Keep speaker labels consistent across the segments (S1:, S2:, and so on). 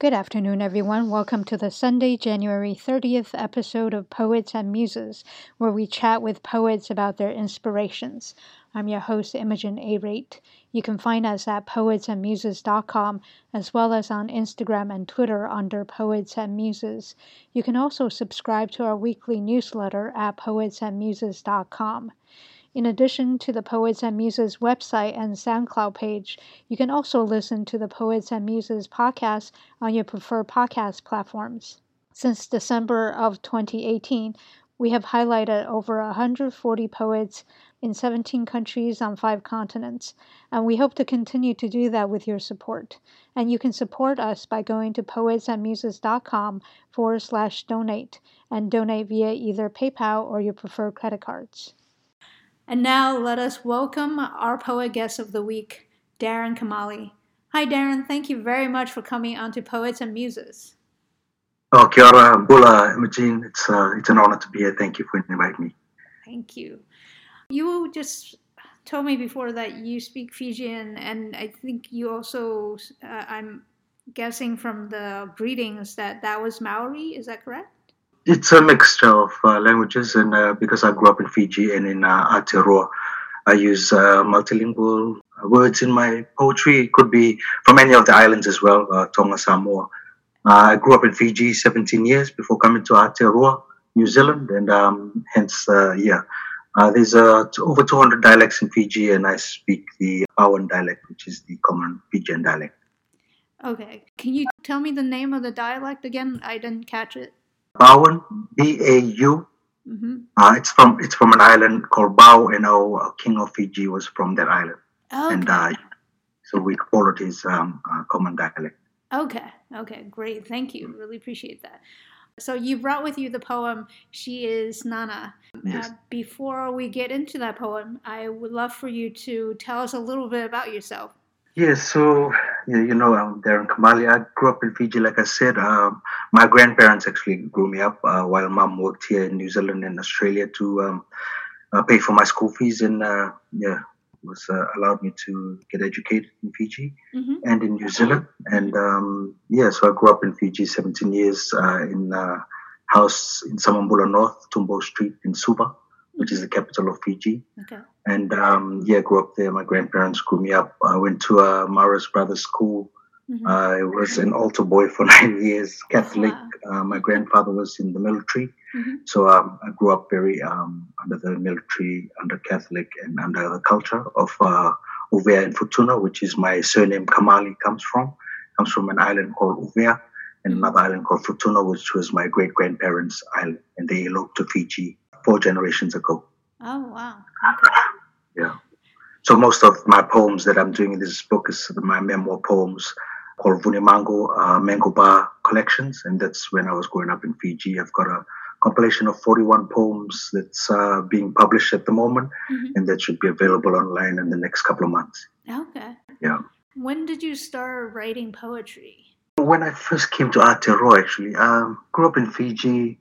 S1: Good afternoon, everyone. Welcome to the Sunday, January 30th episode of Poets and Muses, where we chat with poets about their inspirations. I'm your host, Imogen A. Rate. You can find us at poetsandmuses.com as well as on Instagram and Twitter under Poets and Muses. You can also subscribe to our weekly newsletter at poetsandmuses.com. In addition to the Poets and Muses website and SoundCloud page, you can also listen to the Poets and Muses podcast on your preferred podcast platforms. Since December of 2018, we have highlighted over 140 poets in 17 countries on five continents, and we hope to continue to do that with your support. And you can support us by going to poetsandmuses.com forward slash donate and donate via either PayPal or your preferred credit cards. And now let us welcome our poet guest of the week, Darren Kamali. Hi, Darren. Thank you very much for coming on to Poets and Muses.
S2: Oh, kia ora, bula, Imogen. It's, uh, it's an honor to be here. Thank you for inviting me.
S1: Thank you. You just told me before that you speak Fijian, and I think you also, uh, I'm guessing from the greetings that that was Maori. Is that correct?
S2: It's a mixture of uh, languages, and uh, because I grew up in Fiji and in uh, Aotearoa, I use uh, multilingual words in my poetry. It could be from any of the islands as well, uh, Tonga, Samoa. Uh, I grew up in Fiji 17 years before coming to Aotearoa, New Zealand, and um, hence, yeah, there's over 200 dialects in Fiji, and I speak the Bauan dialect, which is the common Fijian dialect.
S1: Okay. Can you tell me the name of the dialect again? I didn't catch it.
S2: Bauan, B A U. Mm-hmm. Uh, it's from it's from an island called Bau, and our king of Fiji was from that island,
S1: okay.
S2: and uh, so we followed his um, uh, common dialect.
S1: Okay, okay, great, thank you, really appreciate that. So you brought with you the poem "She Is Nana."
S2: Yes.
S1: Uh, before we get into that poem, I would love for you to tell us a little bit about yourself.
S2: Yes, so yeah, you know, I'm Darren Kamali. I grew up in Fiji, like I said. Um, my grandparents actually grew me up uh, while mom worked here in New Zealand and Australia to um, uh, pay for my school fees, and uh, yeah, was uh, allowed me to get educated in Fiji mm-hmm. and in New Zealand. And um, yeah, so I grew up in Fiji 17 years uh, in a house in Samabula North, Tumbo Street in Suva which is the capital of Fiji.
S1: Okay.
S2: And um, yeah, I grew up there. My grandparents grew me up. I went to a Marist Brothers School. Mm-hmm. Uh, I was an altar boy for nine years, Catholic. Wow. Uh, my grandfather was in the military. Mm-hmm. So um, I grew up very um, under the military, under Catholic, and under the culture of uh, Uvea and Futuna, which is my surname Kamali comes from. Comes from an island called Uvea and mm-hmm. another island called Futuna, which was my great grandparents' island. And they eloped to Fiji four generations ago.
S1: Oh, wow. Okay.
S2: Yeah. So most of my poems that I'm doing in this book is my memoir poems called Vunimango uh, Mango Bar Collections. And that's when I was growing up in Fiji. I've got a compilation of 41 poems that's uh, being published at the moment. Mm-hmm. And that should be available online in the next couple of months.
S1: Okay.
S2: Yeah.
S1: When did you start writing poetry?
S2: When I first came to Aotearoa, actually, um, grew up in Fiji,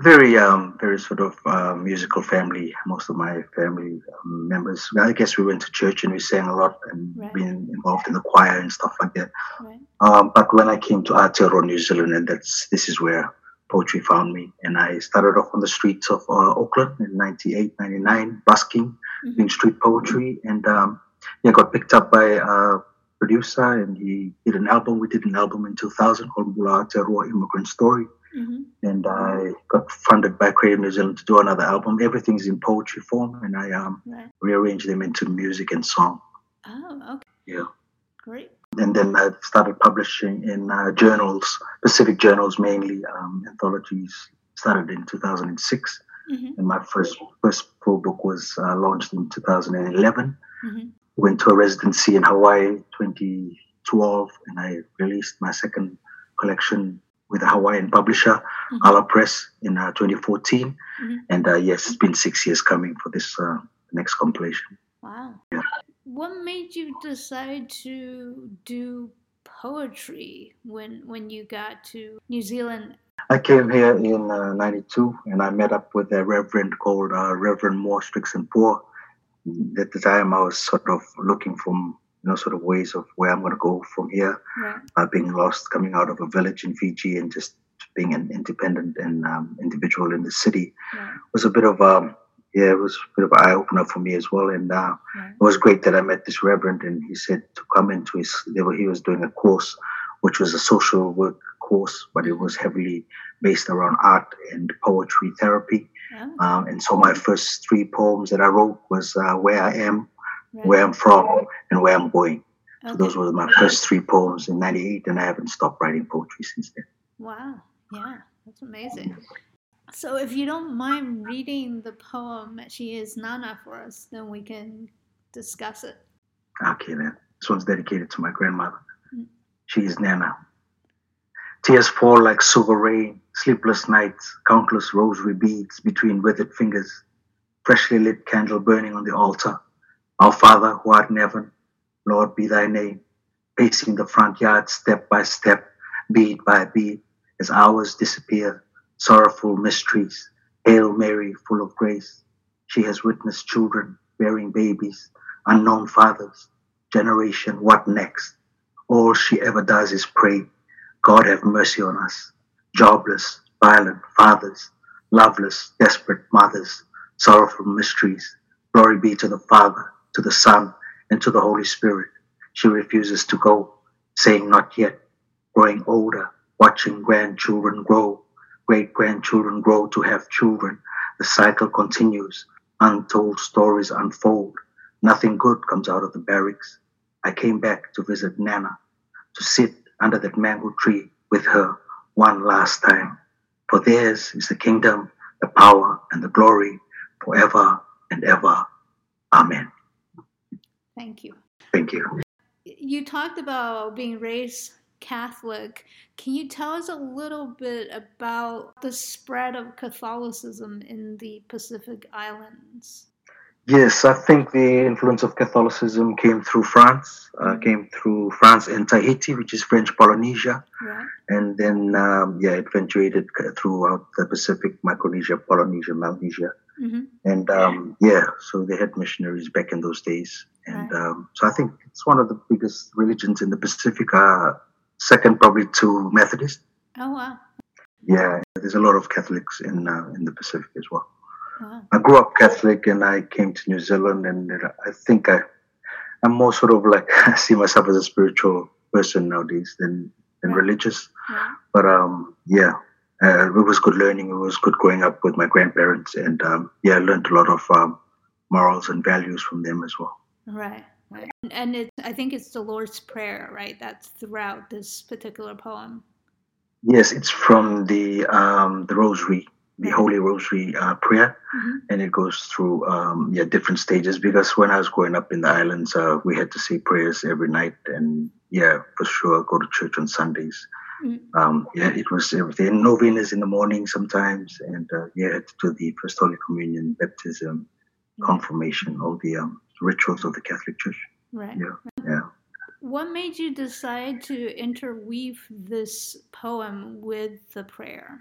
S2: very um very sort of uh, musical family most of my family um, members i guess we went to church and we sang a lot and right. been involved in the choir and stuff like that right. um, but when i came to aotearoa new zealand and that's this is where poetry found me and i started off on the streets of uh, auckland in 98 99 busking mm-hmm. doing street poetry and um, yeah got picked up by a producer and he did an album we did an album in 2000 called Bula Aotearoa Immigrant Story Mm-hmm. And I got funded by Creative New Zealand to do another album. Everything's in poetry form, and I um, right. rearranged them into music and song.
S1: Oh, okay.
S2: Yeah.
S1: Great.
S2: And then I started publishing in uh, journals, specific journals mainly, um, anthologies. Started in 2006, mm-hmm. and my first first full book was uh, launched in 2011. Mm-hmm. Went to a residency in Hawaii 2012, and I released my second collection with a Hawaiian publisher, mm-hmm. Ala Press, in uh, 2014. Mm-hmm. And uh, yes, it's been six years coming for this uh, next compilation.
S1: Wow.
S2: Yeah.
S1: What made you decide to do poetry when when you got to New Zealand?
S2: I came here in '92 uh, and I met up with a reverend called uh, Reverend Moore Strickson Poor. At the time, I was sort of looking for you know, sort of ways of where I'm going to go from here.
S1: Right.
S2: Uh, being lost, coming out of a village in Fiji, and just being an independent and um, individual in the city
S1: Right.
S2: was a bit of um, yeah, it was a bit of an eye opener for me as well. And uh,
S1: Right.
S2: it was great that I met this reverend, and he said to come into his. Were, he was doing a course, which was a social work course, but it was heavily based around art and poetry therapy.
S1: Oh,
S2: Um, and so my first three poems that I wrote was uh, where I am,
S1: right.
S2: where I'm from, and where I'm going. So those were my first three poems in '98, and I haven't stopped writing poetry since then.
S1: Wow. Yeah, that's amazing. So, if you don't mind reading the poem She is Nana for us, then we can discuss it.
S2: Okay, then. This one's dedicated to my grandmother.
S1: Mm.
S2: She is Nana. Tears fall like silver rain, sleepless nights, countless rosary beads between withered fingers, freshly lit candle burning on the altar. Our Father who art in heaven, Lord be thy name. Pacing the front yard step by step, bead by bead, as hours disappear, sorrowful mysteries. Hail Mary, full of grace. She has witnessed children bearing babies, unknown fathers, generation, what next? All she ever does is pray, God have mercy on us. Jobless, violent fathers, loveless, desperate mothers, sorrowful mysteries. Glory be to the Father, to the Son, and to the Holy Spirit. She refuses to go, saying, Not yet, growing older, watching grandchildren grow, great grandchildren grow to have children. The cycle continues, untold stories unfold. Nothing good comes out of the barracks. I came back to visit Nana, to sit under that mango tree with her one last time. For theirs is the kingdom, the power, and the glory forever and ever. Amen.
S1: Thank you.
S2: Thank you.
S1: You talked about being raised Catholic. Can you tell us a little bit about the spread of Catholicism in the Pacific Islands?
S2: Yes, I think the influence of Catholicism came through France, uh, came through France and Tahiti, which is French Polynesia,
S1: Right.
S2: and then um, yeah, it eventuated throughout the Pacific, Micronesia, Polynesia, Melanesia,
S1: hmm
S2: and um, yeah, so they had missionaries back in those days, and
S1: Right.
S2: um, so I think it's one of the biggest religions in the Pacific. Uh, second, probably to Methodist.
S1: Oh wow.
S2: Yeah, there's a lot of Catholics in uh, in the Pacific as well.
S1: Wow.
S2: I grew up Catholic and I came to New Zealand, and I think I, I'm more sort of like I see myself as a spiritual person nowadays than than
S1: Right.
S2: religious.
S1: Right.
S2: But um, yeah, uh, it was good learning. It was good growing up with my grandparents, and um, yeah, I learned a lot of um, morals and values from them as well.
S1: Right. Right. And it, I think it's the Lord's Prayer, right? That's throughout this particular poem.
S2: Yes, it's from the um, the Rosary, the Holy Rosary uh, prayer.
S1: hmm
S2: and it goes through um, yeah different stages because when I was growing up in the islands, uh, we had to say prayers every night, and yeah, for sure, go to church on Sundays.
S1: Mm.
S2: Um, yeah, it was everything. Novenas in the morning sometimes, and uh, yeah, to do the First Holy Communion, baptism, confirmation, all the um, rituals of the Catholic Church.
S1: Right.
S2: Yeah, yeah.
S1: What made you decide to interweave this poem with the prayer?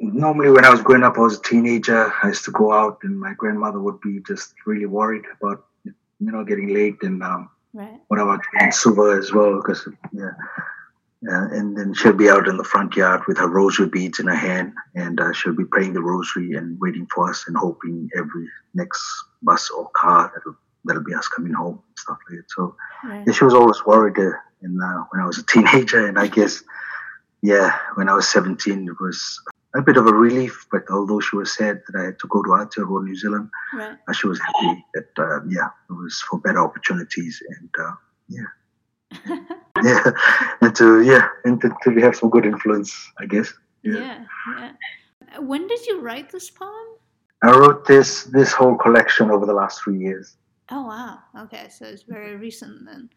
S2: Normally, when I was growing up, I was a teenager. I used to go out, and my grandmother would be just really worried about you know getting late and um,
S1: Right.
S2: what about Suva as well? Because yeah, yeah, and then she'll be out in the front yard with her rosary beads in her hand, and uh, she'll be praying the rosary and waiting for us and hoping every next bus or car that'll that'll be us coming home and stuff like that. So
S1: Right.
S2: yeah, she was always worried uh, in, uh, when I was a teenager, and I guess yeah, when I was 17, it was a bit of a relief. But although she was sad that I had to go to Aotearoa, New Zealand,
S1: Right.
S2: uh, she was happy that uh, yeah, it was for better opportunities and uh, yeah, yeah, and to yeah, and to, to have some good influence, I guess.
S1: yeah. Yeah. When did you write this poem?
S2: I wrote this this whole collection over the last three years.
S1: Oh wow. Okay, so it's very recent then.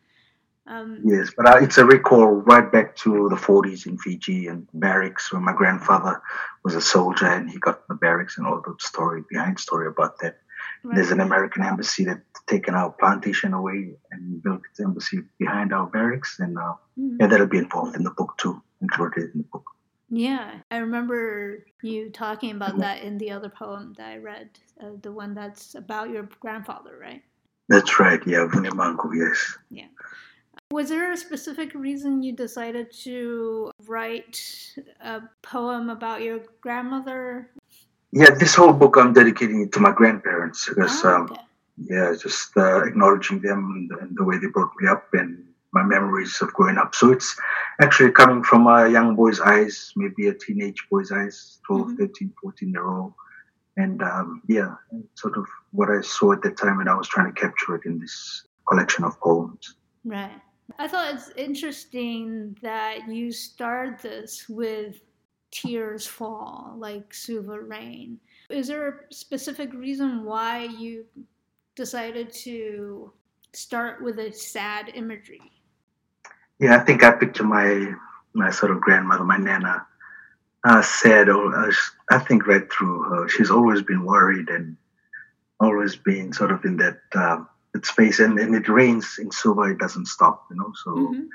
S1: Um,
S2: Yes, but uh, it's a recall right back to the 40s in Fiji and barracks when my grandfather was a soldier and he got the barracks and all the story behind story about that.
S1: right.
S2: There's an American embassy that taken our plantation away and built its embassy behind our barracks, and uh,
S1: Mm.
S2: yeah, that'll be involved in the book too, included in the book.
S1: Yeah, I remember you talking about that in the other poem that I read, uh, the one that's about your grandfather, right?
S2: That's right. Yeah, Vunimango. Yes.
S1: Yeah. Was there a specific reason you decided to write a poem about your grandmother?
S2: Yeah, this whole book I'm dedicating it to my grandparents because,
S1: Oh,
S2: um, yeah, just uh, acknowledging them and, the way they brought me up and my memories of growing up. So it's actually coming from a young boy's eyes, maybe a teenage boy's eyes, 12,
S1: Mhm.
S2: 13, 14 year old. And um, yeah, sort of what I saw at that time, and I was trying to capture it in this collection of poems.
S1: Right. I thought it's interesting that you start this with Tears Fall, like Suva Rain. Is there a specific reason why you decided to start with a sad imagery?
S2: Yeah, I think I picture my my sort of grandmother, my nana, uh, sad. Or uh, I think right through her, she's always been worried and always been sort of in that um, that space. And, and it rains in Suva; it doesn't stop, you know. So
S1: Mhm.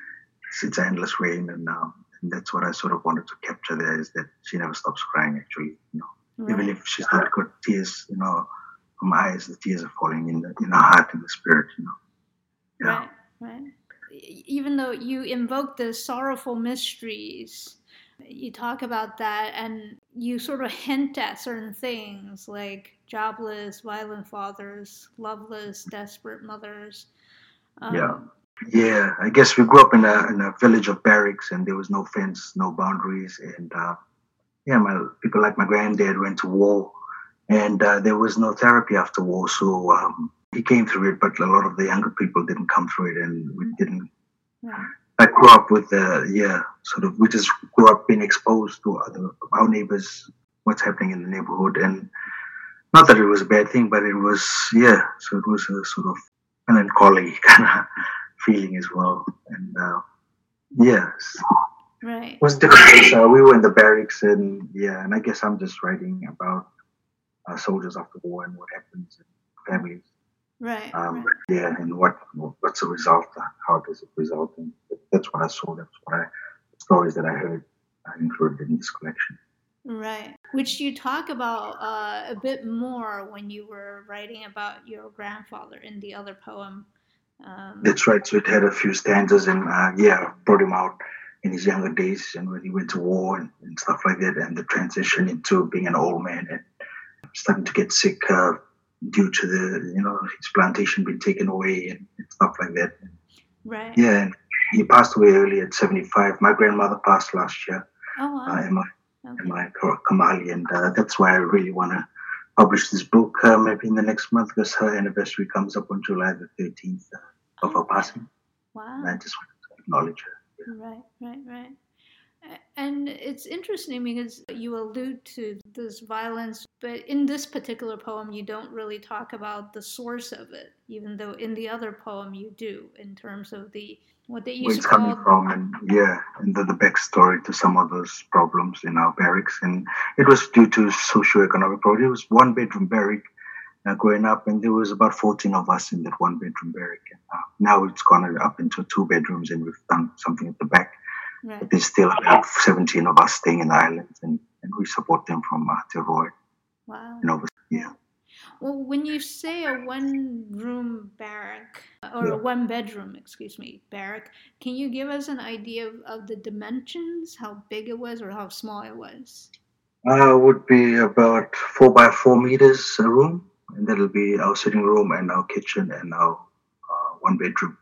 S2: it's, it's endless rain, and, um, and that's what I sort of wanted to capture there is that she never stops crying. Actually, you know, even if she's not got tears, you know, from her eyes, the tears are falling in the, in her heart, in the spirit, you know. Yeah.
S1: Right, right. Even though you invoke the sorrowful mysteries, you talk about that and you sort of hint at certain things like jobless, violent fathers, loveless, desperate mothers. Um,
S2: Yeah. Yeah, I guess we grew up in a in a village of barracks, and there was no fence, no boundaries, and uh, yeah, my people like my granddad went to war, and uh, there was no therapy after war, so um, he came through it, but a lot of the younger people didn't come through it, and we didn't.
S1: right,
S2: I grew up with uh, yeah, sort of we just grew up being exposed to other our neighbors, what's happening in the neighborhood, and not that it was a bad thing, but it was yeah, so it was a sort of melancholy kind of feeling as well, and uh, yes,
S1: right,
S2: was different. So we were in the barracks, and yeah, and I guess I'm just writing about uh, soldiers after war and what happens in families.
S1: Right,
S2: Um,
S1: right.
S2: Yeah, and what what's the result? How does it result? That's what I saw. That's what I stories that I heard I included in this collection.
S1: Right, which you talk about uh, a bit more when you were writing about your grandfather in the other poem. Um,
S2: That's right. So it had a few stanzas, and uh, yeah, brought him out in his younger days and when he went to war and, and stuff like that, and the transition into being an old man and starting to get sick uh, due to the you know his plantation being taken away and, and stuff like that.
S1: right.
S2: Yeah, and he passed away early at 75. My grandmother passed last year,
S1: Oh wow.
S2: uh, Emma,
S1: okay.
S2: Emma Kamali, and uh, that's why I really want to publish this book uh, maybe in the next month because her anniversary comes up on July the 13th uh, of her passing.
S1: Wow.
S2: And I just wanted to acknowledge her.
S1: Right, right, right. And it's interesting because you allude to this violence, but in this particular poem, you don't really talk about the source of it, even though in the other poem you do, in terms of the what they
S2: Where
S1: used
S2: it's
S1: to
S2: coming from, and yeah, and the, the backstory to some of those problems in our barracks. And it was due to socioeconomic problems. It was one bedroom barrack uh, growing up, and there was about 14 of us in that one bedroom barrack. And, uh, now it's gone up into two bedrooms, and we've done something at the back.
S1: Right,
S2: But still about 17 of us staying in Ireland, and, and we support them from Aotearoa
S1: wow.
S2: and over. Yeah.
S1: Well, when you say a one room barrack, or
S2: Yeah.
S1: a one bedroom, excuse me, barrack, can you give us an idea of, of the dimensions, how big it was or how small it was?
S2: Uh, would be about four by four meters a room, and that'll be our sitting room and our kitchen and our uh, one bedroom.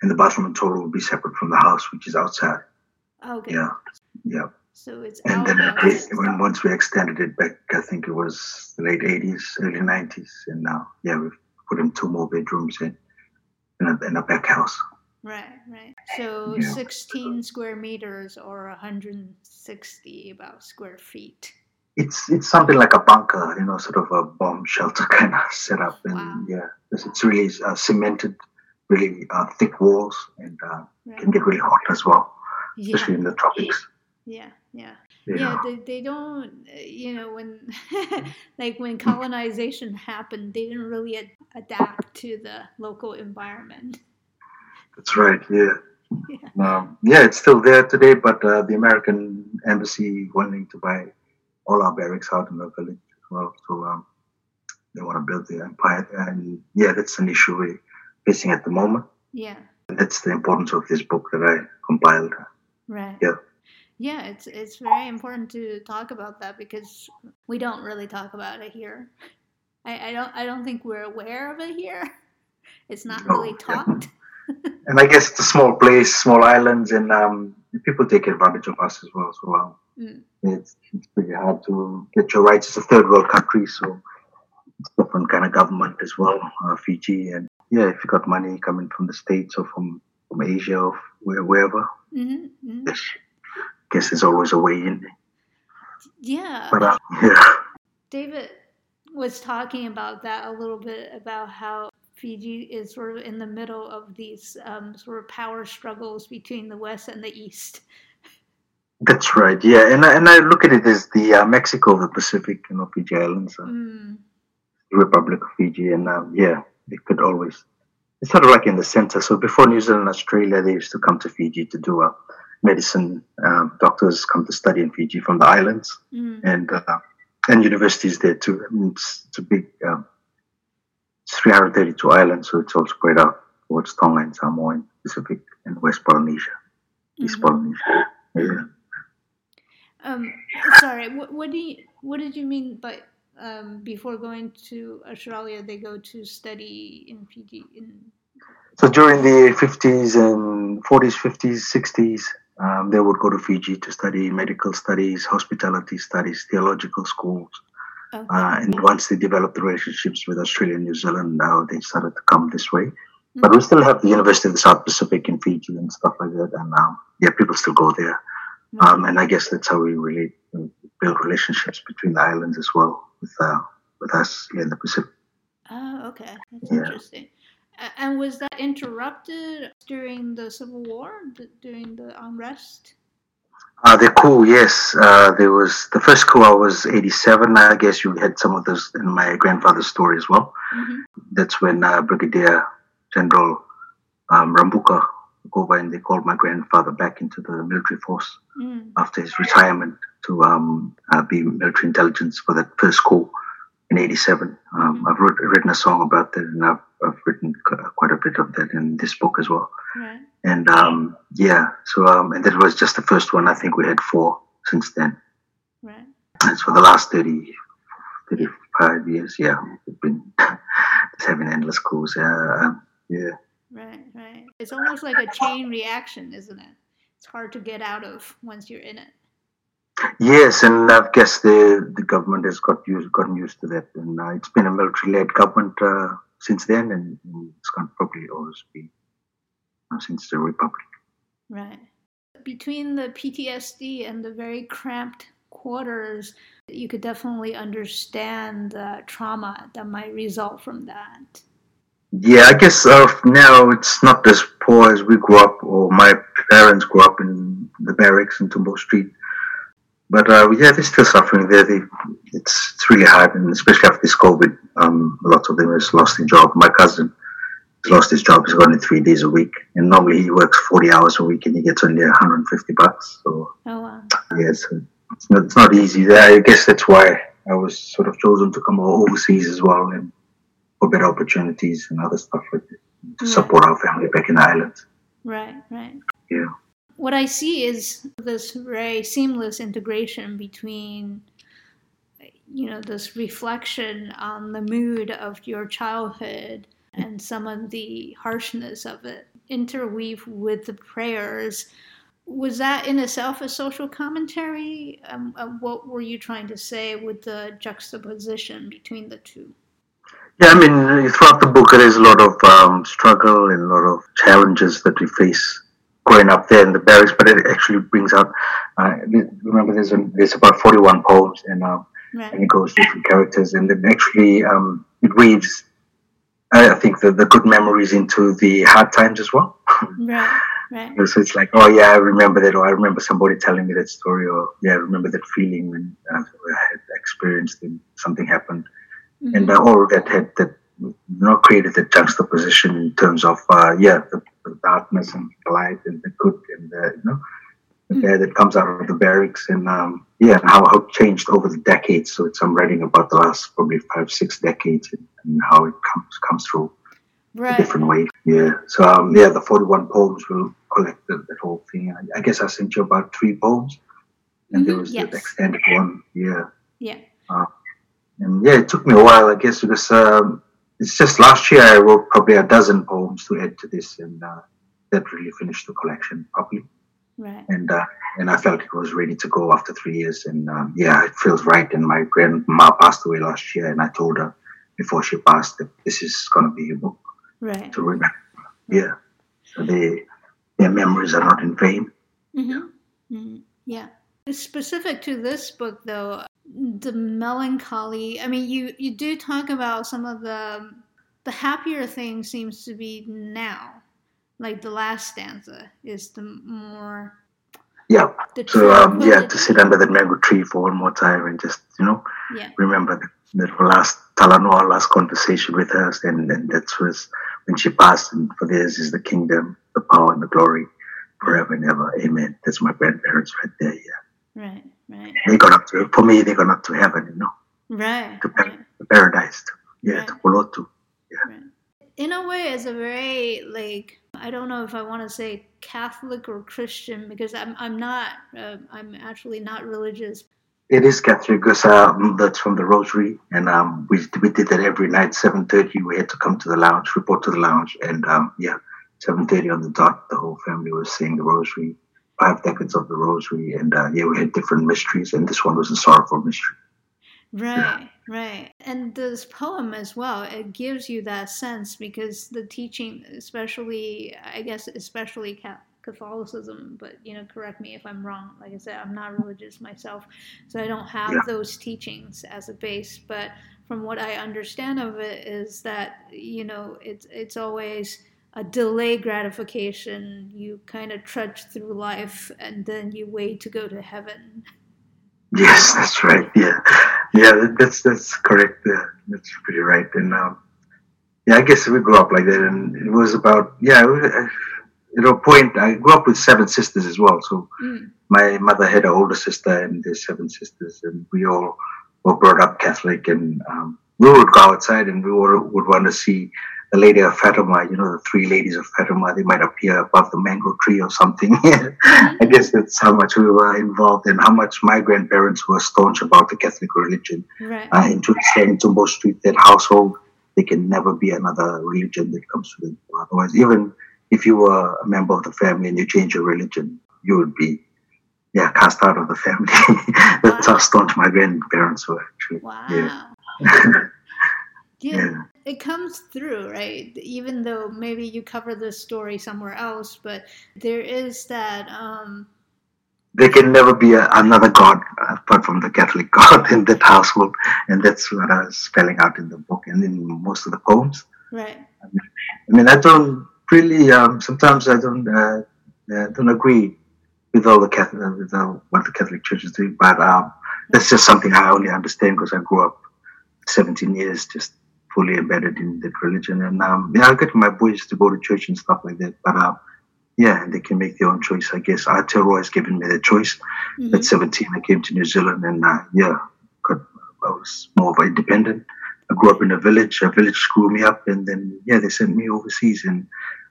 S2: And the bathroom and toilet will be separate from the house, which is outside.
S1: Okay.
S2: Yeah, yeah.
S1: So it's
S2: And then it, when once we extended it back, I think it was late '80s, early '90s, and now, yeah, we've put in two more bedrooms in in a, in a back house.
S1: Right, right. So
S2: Yeah.
S1: 16 square meters or 160 about square feet.
S2: It's it's something like a bunker, you know, sort of a bomb shelter kind of setup, and
S1: Wow.
S2: yeah, it's, it's really uh, cemented, really uh, thick walls, and uh,
S1: Right.
S2: can get really hot as well, especially
S1: Yeah,
S2: in the tropics.
S1: yeah, yeah.
S2: Yeah,
S1: Yeah, they, they don't, you know, when, like when colonization happened, they didn't really ad- adapt to the local environment.
S2: that's right. Yeah.
S1: Yeah.
S2: Um, yeah, it's still there today, but uh, the American embassy wanting to buy all our barracks out in the village as well. So um, they want to build the empire, and yeah, that's an issue. we're facing at the moment.
S1: Yeah.
S2: And that's the importance of this book that I compiled.
S1: Right.
S2: Yeah.
S1: Yeah, it's it's very important to talk about that because we don't really talk about it here. I, I don't I don't think we're aware of it here. It's not
S2: No,
S1: really
S2: yeah.
S1: talked.
S2: And I guess it's a small place, small islands, and um, people take advantage of us as well. So um,
S1: Mm.
S2: it's, it's pretty hard to get your rights. It's a third world country, so it's different kind of government as well, uh, Fiji. And yeah, if you got money coming from the States or from, from Asia or where, wherever,
S1: hmm hmm
S2: yes, guess there's always a way in.
S1: Yeah.
S2: But uh, yeah.
S1: David was talking about that a little bit about how Fiji is sort of in the middle of these um, sort of power struggles between the West and the East.
S2: That's right. Yeah, and I, and I look at it as the uh, Mexico of the Pacific, you know, Fiji Islands, uh,
S1: Mm.
S2: the Republic of Fiji, and um, yeah, they could always. It's sort of like in the center. So before New Zealand and Australia, they used to come to Fiji to do uh, medicine. Um, doctors come to study in Fiji from the islands,
S1: Mm.
S2: and uh, and universities there too. I mean, it's, it's a big. Um, it's 332 islands, so it's all spread out towards Tonga and Samoa and Pacific and West Polynesia, East
S1: Mhm.
S2: Polynesia. Yeah.
S1: Um, sorry, what, what do you what did you mean by um, before going to Australia they go to study in Fiji? In
S2: So during the 50s and 40s, 50s, 60s, um, they would go to Fiji to study medical studies, hospitality studies, theological schools.
S1: okay.
S2: Uh, and once they developed the relationships with Australia and New Zealand, now they started to come this way. But we still have the University of the South Pacific in Fiji and stuff like that. And um, yeah, people still go there. Um, and I guess that's how we really uh, build relationships between the islands as well with uh, with us here in the Pacific.
S1: Oh, okay, that's
S2: Yeah.
S1: interesting. And was that interrupted during the Civil War, during the unrest?
S2: Uh, the coup, yes. Uh, there was the first coup. I was 87. I guess you had some of those in my grandfather's story as well.
S1: hmm
S2: That's when uh, Brigadier General um, Rabuka took over and they called my grandfather back into the military force
S1: Mm.
S2: after his retirement to um, uh, be military intelligence for that first call in 87. Um, I've wrote, written a song about that and I've, I've written quite a bit of that in this book as well.
S1: Right.
S2: And um, yeah, so um, and that was just the first one. I think we had four since then.
S1: Right.
S2: And for the last 30, 35 years, yeah, we've been just having endless calls. Yeah, um, yeah.
S1: Right. Right. It's almost like a chain reaction, isn't it? It's hard to get out of once you're in it.
S2: Yes, and I guess the the government has got used, gotten used to that, and uh, it's been a military-led government uh, since then, and, and it's going to probably always be uh, since the republic.
S1: Right. Between the PTSD and the very cramped quarters, you could definitely understand the trauma that might result from that.
S2: Yeah, I guess uh, now it's not as poor as we grew up, or my parents grew up in the barracks in Tumbo Street. But uh, yeah, they're still suffering there. They, it's, it's really hard, and especially after this COVID, um, lot of them has lost their job. My cousin has lost his job. He's only three days a week, and normally he works 40 hours a week, and he gets only 150 bucks. So
S1: Oh, wow.
S2: yeah, it's, it's, not, it's not easy. I guess that's why I was sort of chosen to come overseas as well, and for better opportunities and other stuff like that to support our family back in the islands.
S1: Right, right.
S2: Yeah.
S1: What I see is this very seamless integration between, you know, this reflection on the mood of your childhood and some of the harshness of it, interweave with the prayers. Was that in itself a social commentary? Um, uh, what were you trying to say with the juxtaposition between the two?
S2: Yeah, I mean, throughout the book, there's a lot of um, struggle and a lot of challenges that we face growing up there in the barracks, but it actually brings out. Uh, remember, there's a, there's about 41 poems, and uh,
S1: Right.
S2: and it goes different characters, and then actually um, it weaves. I think the, the good memories into the hard times as well.
S1: Right, right.
S2: So it's like, oh yeah, I remember that, or I remember somebody telling me that story, or yeah, I remember that feeling when uh, I had experienced and something happened,
S1: Mhm.
S2: and uh, all of that had that you know created the juxtaposition in terms of uh, yeah, the, the darkness and the light and the good and the you know the
S1: Mm.
S2: that comes out of the barracks, and um, yeah, and how it changed over the decades. So it's I'm writing about the last probably five six decades and, and how it comes comes through a different way. Yeah. So um, yeah, the forty-one poems will collect the, the whole thing. I, I, guess I sent you about three poems, and mm-hmm. there was yes. the extended one. Yeah.
S1: Yeah. Uh,
S2: and yeah, it took me a while, I guess, because um, it's just last year I wrote probably a dozen poems to add to this, and uh, that really finished the collection properly.
S1: Right.
S2: And uh, and I felt it was ready to go after three years, and um, yeah, it feels right. And my grandma passed away last year, and I told her before she passed that this is going to be a book
S1: right.
S2: to remember. Yeah. So they, their memories are not in vain.
S1: Mm-hmm. Mm-hmm. Yeah. Specific to this book, though, the melancholy. I mean, you you do talk about some of the the happier thing seems to be now. Like the last stanza is the more.
S2: Yeah. The so um, yeah, to sit under that mango tree for one more time and just you know
S1: yeah.
S2: remember the, the last Talanoa, last conversation with us, and, and that was when she passed. And for theirs is the kingdom, the power, and the glory forever and ever. Amen. That's my grandparents right there. Yeah.
S1: Right, right.
S2: They got up to for me. They got up to heaven, you know.
S1: Right.
S2: To, right. to paradise, to, yeah, right. to Polotu. Yeah. Right.
S1: In a way, it's a very like I don't know if I want to say Catholic or Christian because I'm I'm not uh, I'm actually not religious.
S2: It is Catholic because um, that's from the Rosary, and um, we we did that every night. Seven thirty, we had to come to the lounge, report to the lounge, and um, yeah, seven thirty on the dot. The whole family was saying the Rosary five decades of the rosary and uh, yeah we had different mysteries and this one was a sorrowful mystery
S1: right yeah. right and this poem as well it gives you that sense because the teaching especially i guess especially catholicism but you know correct me if i'm wrong like i said i'm not religious myself so i don't have yeah. those teachings as a base but from what i understand of it is that you know it's it's always a delay gratification. You kind of trudge through life and then you wait to go to heaven.
S2: Yes, that's right. Yeah, yeah, that's that's correct. Yeah, that's pretty right. And um, yeah, I guess we grew up like that, and it was about yeah. At a point, I grew up with seven sisters as well. So mm. my mother had an older sister, and there's seven sisters, and we all were brought up Catholic, and um, we would go outside, and we would, would want to see the lady of Fatima, you know, the three ladies of Fatima, they might appear above the mango tree or something. I guess that's how much we were involved and how much my grandparents were staunch about the Catholic religion.
S1: Right. Uh,
S2: into, into most Street, that household, there can never be another religion that comes to them. Otherwise, even if you were a member of the family and you change your religion, you would be, yeah, cast out of the family. that's wow. how staunch my grandparents were, actually.
S1: Wow. Yeah. yeah. yeah it comes through, right? Even though maybe you cover this story somewhere else, but there is that. Um,
S2: there can never be a, another God apart from the Catholic God in that household, and that's what I was spelling out in the book and in most of the poems.
S1: Right.
S2: I mean, I don't really. Um, sometimes I don't uh, uh, don't agree with all the Catholic with all, what the Catholic Church is doing, but um, that's just something I only understand because I grew up 17 years just fully embedded in that religion. And um, yeah, I get my boys to go to church and stuff like that. But uh, yeah, they can make their own choice. I guess Aotearoa has given me the choice. Mm-hmm. At 17, I came to New Zealand, and uh, yeah, got, I was more of an independent. I grew up in a village. A village grew me up, and then yeah, they sent me overseas, and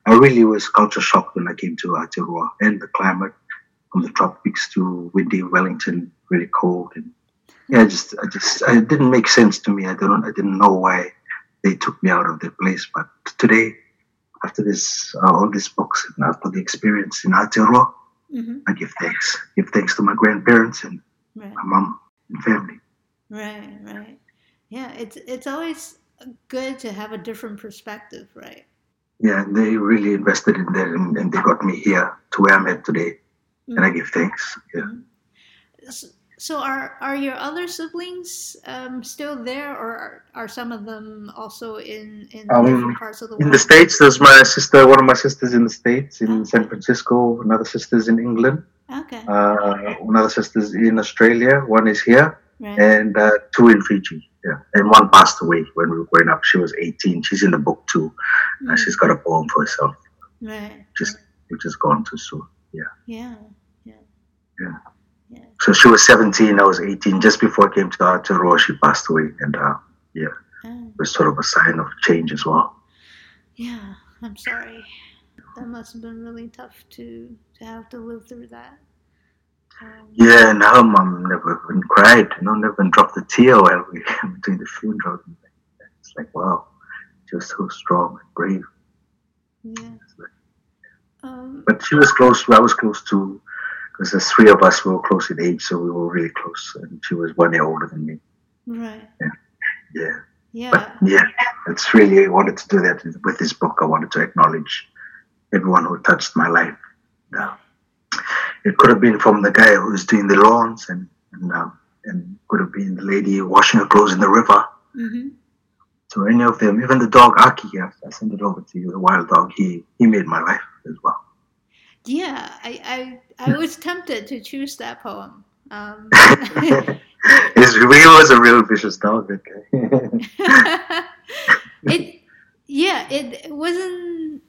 S2: I really was culture shocked when I came to Aotearoa and the climate from the tropics to windy Wellington, really cold, and yeah, just I just it didn't make sense to me. I don't I didn't know why they took me out of their place. But today, after this, uh, all these books, and after the experience in Aotearoa, mm-hmm. I give thanks. Give thanks to my grandparents and right. my mom and family.
S1: Right, right. Yeah, it's it's always good to have a different perspective, right?
S2: Yeah, they really invested in that, and, and they got me here to where I'm at today, mm-hmm. and I mm-hmm. give thanks. Yeah. Mm-hmm.
S1: So are are your other siblings um, still there, or are, are, some of them also in in um, different parts of the world?
S2: In the states, there's my sister. One of my sisters in the states, in okay. San Francisco. Another sister's in England.
S1: Okay.
S2: Uh, another sister's in Australia. One is here,
S1: right.
S2: and uh, two in Fiji. Yeah, and one passed away when we were growing up. She was 18. She's in the book too. Mm. Uh, she's got a poem for herself.
S1: Right.
S2: Just which is gone too soon. Yeah.
S1: Yeah. Yeah.
S2: Yeah. So she was 17, I was 18. Just before I came to Aotearoa, she passed away. And uh, yeah, oh. it was sort of a sign of change as well.
S1: Yeah. I'm sorry. That must have been really tough to to have to live through that.
S2: Um, yeah, and her mom never even cried, you know, never dropped a tear while we were doing the funeral. It's like, wow, she was so strong and brave.
S1: Yeah.
S2: Um, but she was close. I was close to, because the three of us were close in age, so we were really close. And she was one year older than me.
S1: Right.
S2: Yeah. Yeah.
S1: Yeah.
S2: But yeah, it's really I wanted to do that with this book. I wanted to acknowledge everyone who touched my life. Yeah. It could have been from the guy who's doing the lawns, and and, um, and could have been the lady washing her clothes in the river.
S1: Mm-hmm.
S2: So any of them, even the dog Aki, I sent it over to you, the wild dog. He he made my life as well.
S1: Yeah, I I, I was tempted to choose that poem. Um,
S2: His he was a real vicious dog. Okay.
S1: it yeah, it, it wasn't.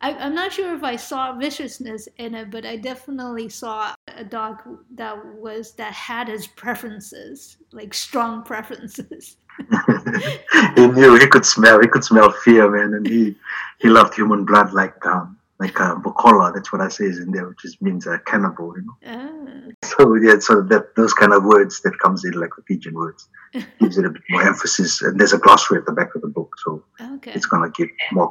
S1: I, I'm not sure if I saw viciousness in it, but I definitely saw a dog that was that had his preferences, like strong preferences.
S2: he knew he could smell he could smell fear, man, and he he loved human blood like um like a bokola. That's what I say is in there, which just means a uh, cannibal, you know.
S1: Oh.
S2: So yeah, so that those kind of words that comes in like the Fijian words gives it a bit more emphasis. And there's a glossary at the back of the book, so
S1: okay.
S2: it's gonna give more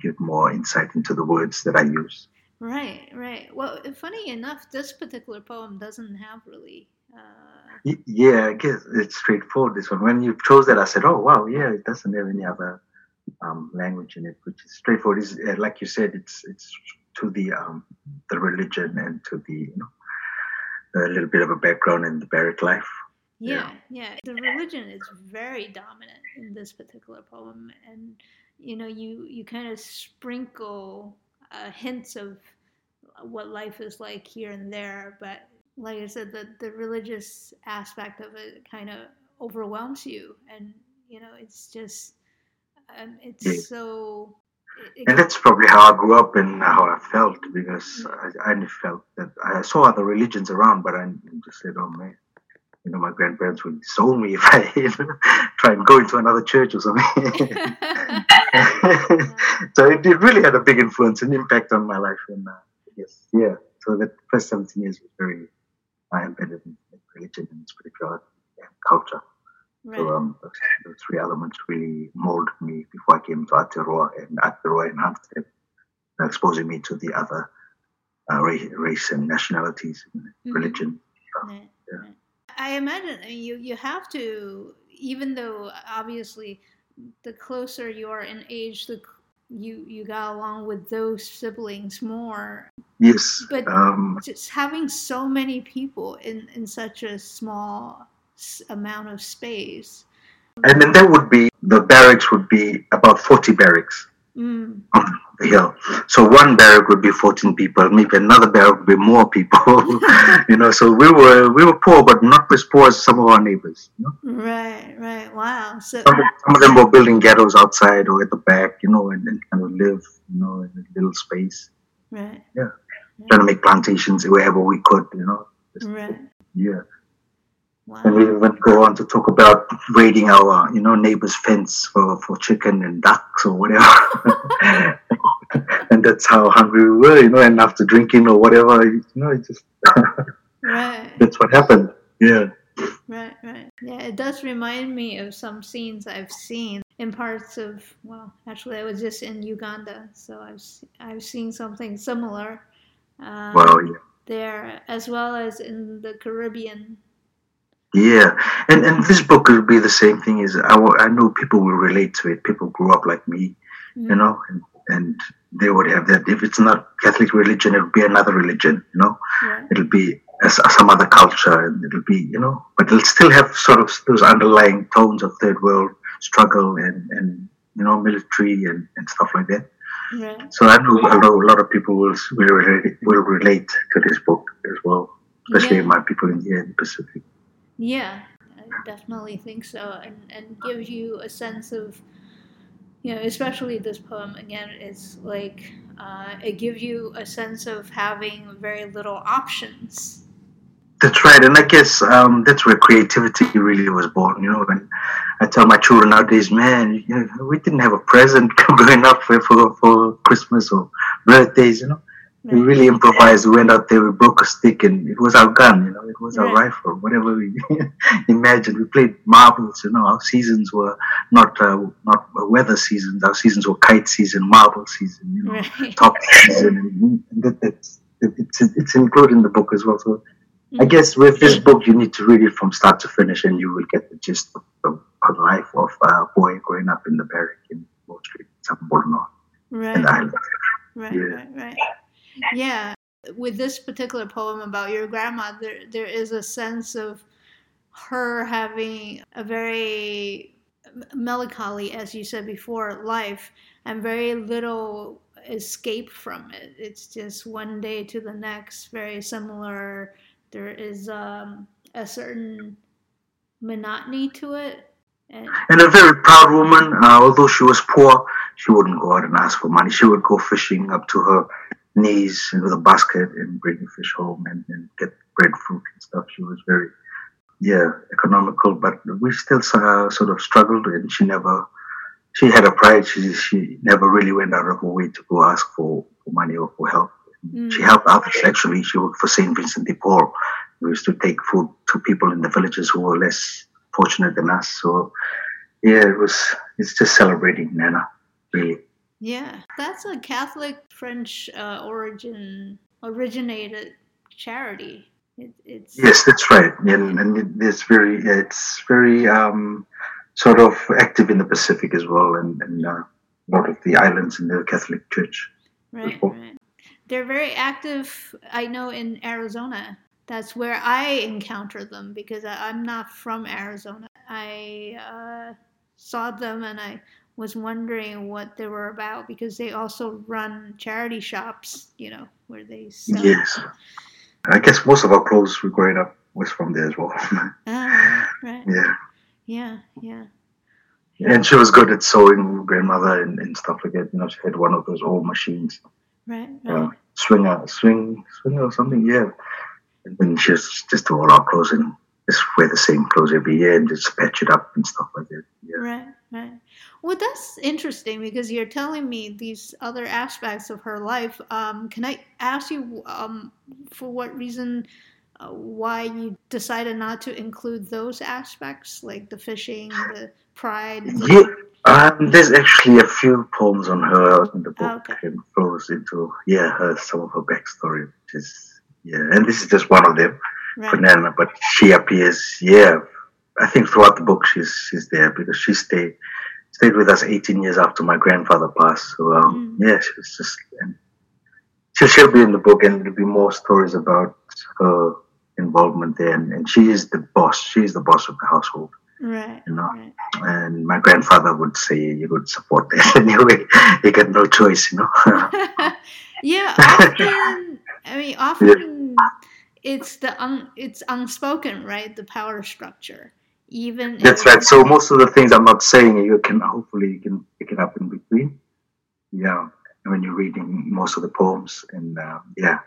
S2: give more insight into the words that I use.
S1: Right, right. Well, funny enough, this particular poem doesn't have really.
S2: Uh... Yeah, I guess it's straightforward. This one. When you chose that, I said, "Oh wow, yeah, it doesn't have any other um, language in it, which is straightforward. Is uh, like you said, it's it's to the um, the religion and to the you know a little bit of a background in the barrack life.
S1: Yeah, yeah, The religion is very dominant in this particular poem, and you know, you you kind of sprinkle uh, hints of what life is like here and there, but like I said, the the religious aspect of it kind of overwhelms you, and you know, it's just um, it's yeah. so.
S2: It, and that's probably how I grew up and how I felt because mm-hmm. I, I felt that I saw other religions around, but I just said, "Oh man, you know, my grandparents would disown me if I you know, try and go into another church or something. so it, it, really had a big influence and impact on my life. And uh, yes, yeah. So the first 17 years was very uh, embedded in religion and spirituality and culture. Right. So um, those, three elements really molded me before I came to Aotearoa and Aotearoa enhanced it, exposing me to the other uh, race, race, and nationalities and mm-hmm. religion. So,
S1: yeah. Yeah. I imagine you you have to, even though obviously the closer you are in age, the you you got along with those siblings more.
S2: Yes,
S1: but um, just having so many people in in such a small amount of space.
S2: And then there would be the barracks would be about forty barracks.
S1: Mm.
S2: On the hill. So one barrack would be 14 people, maybe another barrack would be more people. you know, so we were we were poor, but not as poor as some of our neighbors. You know?
S1: Right, right. Wow. So
S2: some of, some of, them were building ghettos outside or at the back, you know, and, and kind of live, you know, in a little space.
S1: Right.
S2: Yeah. Right. Trying to make plantations wherever we could, you know.
S1: Just, right.
S2: Yeah. Wow. And we even go on to talk about raiding our, you know, neighbor's fence for, for chicken and ducks or whatever. and that's how hungry we were, you know, and after drinking or whatever, you know, it just
S1: right.
S2: that's what happened. Yeah.
S1: Right, right. Yeah, it does remind me of some scenes I've seen in parts of well, actually I was just in Uganda, so I've I've seen something similar.
S2: Um, well, yeah.
S1: There, as well as in the Caribbean
S2: yeah, and and this book will be the same thing. Is I, I know people will relate to it. People grew up like me, mm. you know, and, and they would have that. If it's not Catholic religion, it'll be another religion, you know.
S1: Yeah.
S2: It'll be some other culture, and it'll be, you know, but it'll still have sort of those underlying tones of third world struggle and and you know military and, and stuff like that.
S1: Yeah.
S2: So I know, I know a lot of people will will relate, will relate to this book as well, especially yeah. my people in here in the Pacific.
S1: Yeah, I definitely think so, and and gives you a sense of, you know, especially this poem again. It's like uh, it gives you a sense of having very little options.
S2: That's right, and I guess um, that's where creativity really was born. You know, and I tell my children nowadays, man, you know, we didn't have a present growing up for, for, for Christmas or birthdays, you know. We really improvised. We went out there, we broke a stick, and it was our gun, you know, it was our rifle, whatever we imagined. We played marbles, you know. Our seasons were not uh, not weather seasons. Our seasons were kite season, marble season, you know,
S1: Right.
S2: top season, and, that, that's it's it's included in the book as well. So I
S1: Mhm.
S2: guess with this book, you need to read it from start to finish, and you will get the gist of the, life of a boy growing up in the barrack in Wall Street, Samborno,
S1: Right.
S2: in the island.
S1: Right,
S2: Yeah.
S1: right, right. Yeah. With this particular poem about your grandma, there there is a sense of her having a very melancholy, as you said before, life, and very little escape from it. It's just one day to the next, very similar. There is um, a certain monotony to it.
S2: And, a very proud woman, uh, although she was poor, she wouldn't go out and ask for money. She would go fishing up to her knees with a basket and bring the fish home and, and get breadfruit and stuff. She was very, yeah, economical, but we still uh, sort of struggled and she never, she had a pride. She, she never really went out of her way to go ask for, for money or for help.
S1: Mm.
S2: She helped others actually. She worked for St. Vincent de Paul. We used to take food to people in the villages who were less fortunate than us. So, yeah, it was, it's just celebrating Nana, really.
S1: Yeah, that's a Catholic French uh, origin originated charity. It, it's
S2: Yes, that's right. And, and it's very, it's very um, sort of active in the Pacific as well and, and uh, a lot of the islands in the Catholic Church.
S1: right, right. They're very active. I know in Arizona. That's where I encounter them because I, I'm not from Arizona. I uh, saw them and I was wondering what they were about because they also run charity shops. You know where they sell.
S2: Yes. I guess most of our clothes we growing up was from there as well.
S1: Ah, right.
S2: yeah.
S1: Yeah. Yeah.
S2: And she was good at sewing, grandmother, and, and stuff like that. You know, she had one of those old machines,
S1: Right.
S2: uh,
S1: Right.
S2: swinger, swing, swinger or something. Yeah. And then she just just do all our clothes and just wear the same clothes every year and just patch it up and stuff like that. Yeah.
S1: Right, right. Well, that's interesting because you're telling me these other aspects of her life. Um, can I ask you um, for what reason, uh, why you decided not to include those aspects, like the fishing, the pride?
S2: Yeah. Um, there's actually a few poems on her in the book
S1: Okay.
S2: and flows into yeah her some of her backstory, which is yeah, and this is just one of them.
S1: Right,
S2: Banana, but she appears, yeah. I think throughout the book she's she's there because she stayed stayed with us 18 years after my grandfather passed. So um,
S1: Mm.
S2: yeah, she was just and she'll, she'll be in the book, and there'll be more stories about her involvement there. And, and she is the boss. She is the boss of the household,
S1: right,
S2: you know.
S1: right.
S2: And my grandfather would say you would support that anyway. You got no choice, you know.
S1: yeah, often. I mean, often it's the un, it's unspoken, right? The power structure, even.
S2: That's right. So most of the things I'm not saying, you can hopefully you can pick it up in between. Yeah, when you're reading most of the poems, and uh, yeah,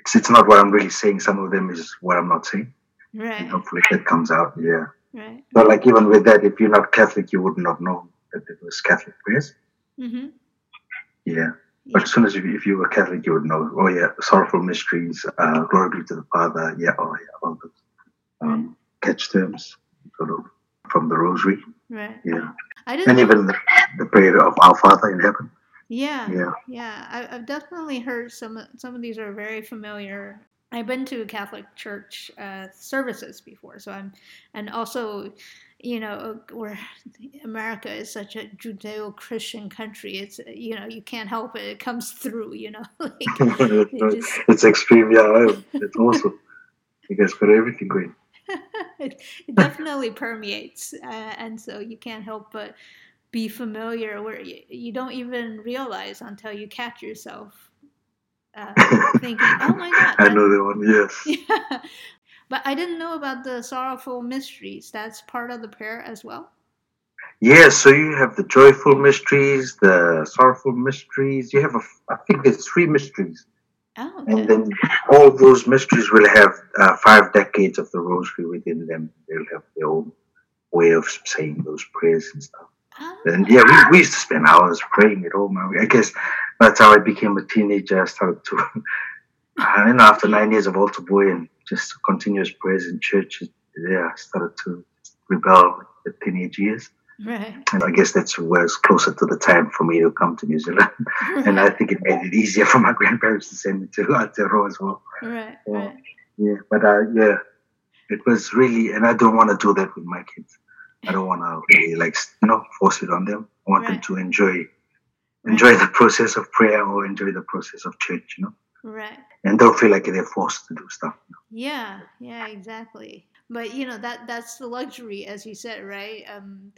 S2: it's it's not what I'm really saying. Some of them is what I'm not saying, and
S1: Right,
S2: hopefully that comes out. Yeah,
S1: right.
S2: but like even with that, if you're not Catholic, you would not know that it was Catholic prayers.
S1: Mm-hmm.
S2: Yeah, but as soon as you, if you were Catholic, you would know. Oh yeah, sorrowful mysteries, uh, glory be to the Father. Yeah, oh yeah, all those um, catch terms, sort of from the Rosary.
S1: Right.
S2: Yeah.
S1: I didn't.
S2: and even the, the prayer of our Father in heaven.
S1: yeah.
S2: Yeah,
S1: Yeah. I, I've definitely heard some. Some of these are very familiar. I've been to Catholic church uh, services before, so I'm, and also, you know, where America is such a Judeo-Christian country, it's you know you can't help it; it comes through. You know, like it just
S2: it's extreme. Yeah, it's awesome. You guys got everything going.
S1: it, it definitely permeates, uh, and so you can't help but be familiar where you, you don't even realize until you catch yourself uh, thinking, "Oh my God!"
S2: I know that one. Yes.
S1: Yeah. But I didn't know about the sorrowful mysteries. That's part of the prayer as well.
S2: Yeah. So you have the joyful mysteries, the sorrowful mysteries. You have a, I think there's three mysteries,
S1: Oh, okay.
S2: and then all those mysteries will have uh, five decades of the Rosary within them. They'll have their own way of saying those prayers and stuff.
S1: Oh.
S2: And yeah, we, we used to spend hours praying at home. I guess that's how I became a teenager. I started to, and mean, after nine years of altar boy and just continuous prayers in church, yeah, I started to rebel at teenage years.
S1: Right.
S2: And I guess that's where it's closer to the time for me to come to New Zealand. and I think it made it easier for my grandparents to send me to Aotearoa as well.
S1: Right,
S2: Yeah.
S1: right.
S2: Yeah, but uh, yeah, it was really, and I don't want to do that with my kids. I don't want to really like you know force it on them. I want them to enjoy enjoy the process of prayer or enjoy the process of church, you know,
S1: Right.
S2: and don't feel like they're forced to do stuff.
S1: Yeah, yeah, exactly. But you know that that's the luxury, as you said, right? Um,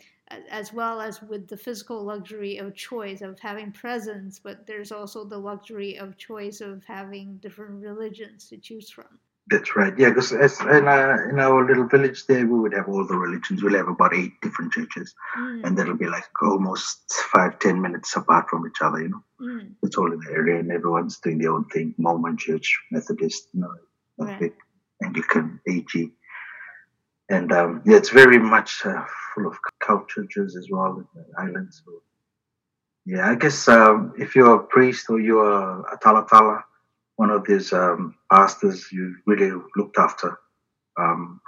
S1: as well as with the physical luxury of choice of having presence, but there's also the luxury of choice of having different religions to choose from.
S2: That's right. Yeah, because in, uh, in our little village there, we would have all the religions. We'll have about eight different churches,
S1: Mm,
S2: and that'll be like almost five, ten minutes apart from each other. You know,
S1: mm,
S2: it's all in the area, and everyone's doing their own thing. Mormon Church, Methodist, you know,
S1: Right.
S2: Anglican, AG, and um, yeah, it's very much uh, full of cult churches as well in the islands. So, yeah, I guess um, if you're a priest or you're a talatala, one of these um, pastors you really looked after. Um,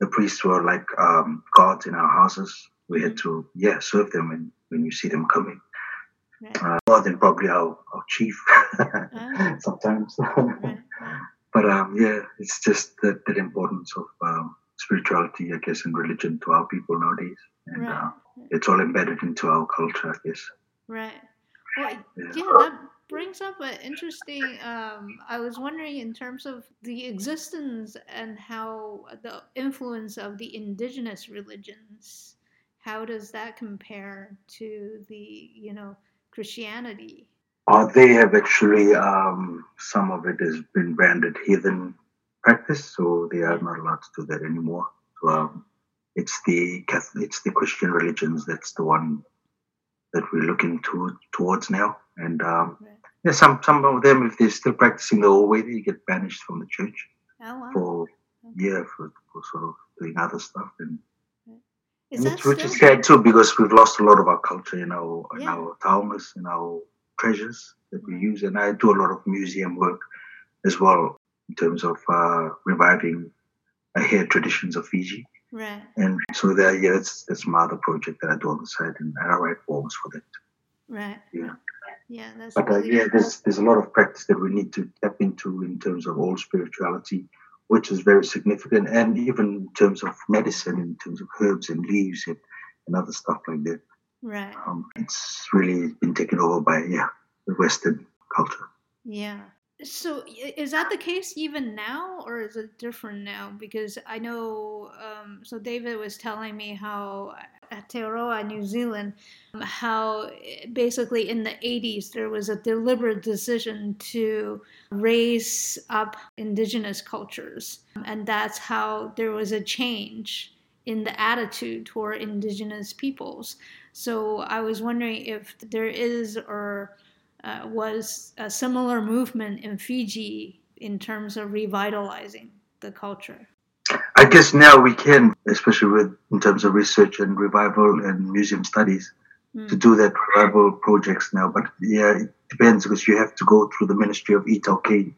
S2: the priests were like um, gods in our houses. We had to, yeah, serve them when, when you see them coming.
S1: right.
S2: Uh, more than probably our, our chief
S1: Ah.
S2: sometimes.
S1: right, right.
S2: but um, yeah, it's just that, that importance of um, spirituality, I guess, and religion to our people nowadays. And uh, it's all embedded into our culture, I guess.
S1: Right. Well,
S2: Yeah.
S1: yeah, that brings up an interesting. Um, I was wondering in terms of the existence and how the influence of the indigenous religions. How does that compare to the you know Christianity?
S2: Uh, they have actually, um, some of it has been branded heathen practice, so they are not allowed to do that anymore. So um, it's the Catholic, it's the Christian religions that's the one that we're looking to, towards now. And um,
S1: Right.
S2: Yeah, some some of them, if they're still practicing the old way, they get banished from the church
S1: Oh wow.
S2: for yeah for, for sort of doing other stuff. And,
S1: Is
S2: and it's, which is sad too because we've lost a lot of our culture in our in our taumas and our treasures that we use. And I do a lot of museum work as well in terms of uh, reviving uh, hair traditions of Fiji.
S1: Right.
S2: And so there, yeah, that's that's my other project that I do on the side, and I write poems for that.
S1: Right.
S2: Yeah.
S1: Yeah. That's
S2: But uh, yeah, there's there's a lot of practice that we need to tap into in terms of old spirituality, which is very significant, and even in terms of medicine, in terms of herbs and leaves and, and other stuff like that.
S1: right.
S2: Um, it's really been taken over by yeah the Western culture.
S1: Yeah. So is that the case even now, or is it different now? Because I know, um, so David was telling me how Aotearoa, New Zealand, um, how eh, basically in the 80s there was a deliberate decision to raise up indigenous cultures. And that's how there was a change in the attitude toward indigenous peoples. So I was wondering if there is or uh, was a similar movement in Fiji in terms of revitalizing the culture.
S2: I guess now we can, especially with in terms of research and revival and museum studies,
S1: Mm.
S2: to do that revival projects now. But yeah, it depends because you have to go through the Ministry of iTaukei,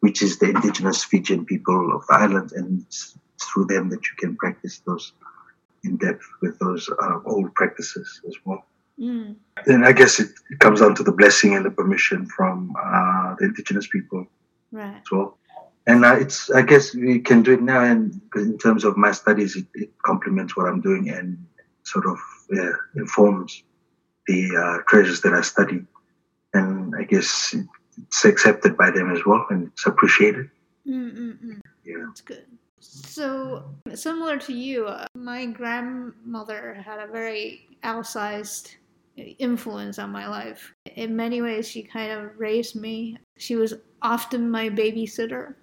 S2: which is the indigenous Fijian people of the island, and it's through them that you can practice those in depth with those uh, old practices as well.
S1: Mm.
S2: Then I guess it, it comes down to the blessing and the permission from uh, the indigenous people
S1: Right.
S2: as well. And uh, it's, I guess we can do it now. And in terms of my studies, it, it complements what I'm doing and sort of yeah, informs the uh, treasures that I study. And I guess it's accepted by them as well, and it's appreciated.
S1: Mm-mm-mm.
S2: Yeah.
S1: That's good. So, similar to you, uh, my grandmother had a very outsized influence on my life. In many ways, she kind of raised me. She was often my babysitter.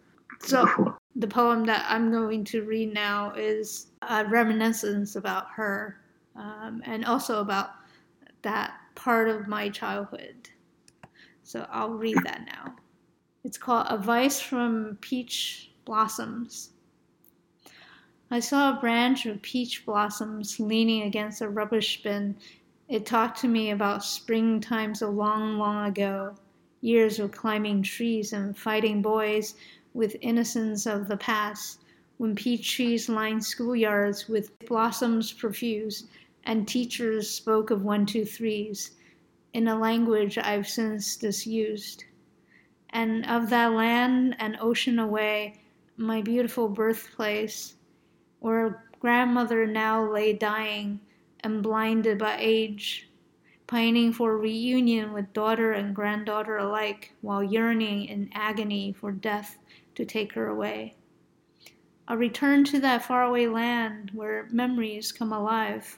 S1: So,
S2: Beautiful.
S1: the poem that I'm going to read now is a reminiscence about her um, and also about that part of my childhood. So I'll read that now. It's called Advice from Peach Blossoms. I saw a branch of peach blossoms leaning against a rubbish bin. It talked to me about spring times a long, long ago, years of climbing trees and fighting boys with innocence of the past, when peach trees lined schoolyards with blossoms profuse, and teachers spoke of one, two, threes in a language I've since disused. And of that land and ocean away, my beautiful birthplace, where grandmother now lay dying and blinded by age, pining for reunion with daughter and granddaughter alike, while yearning in agony for death to take her away. A return to that faraway land where memories come alive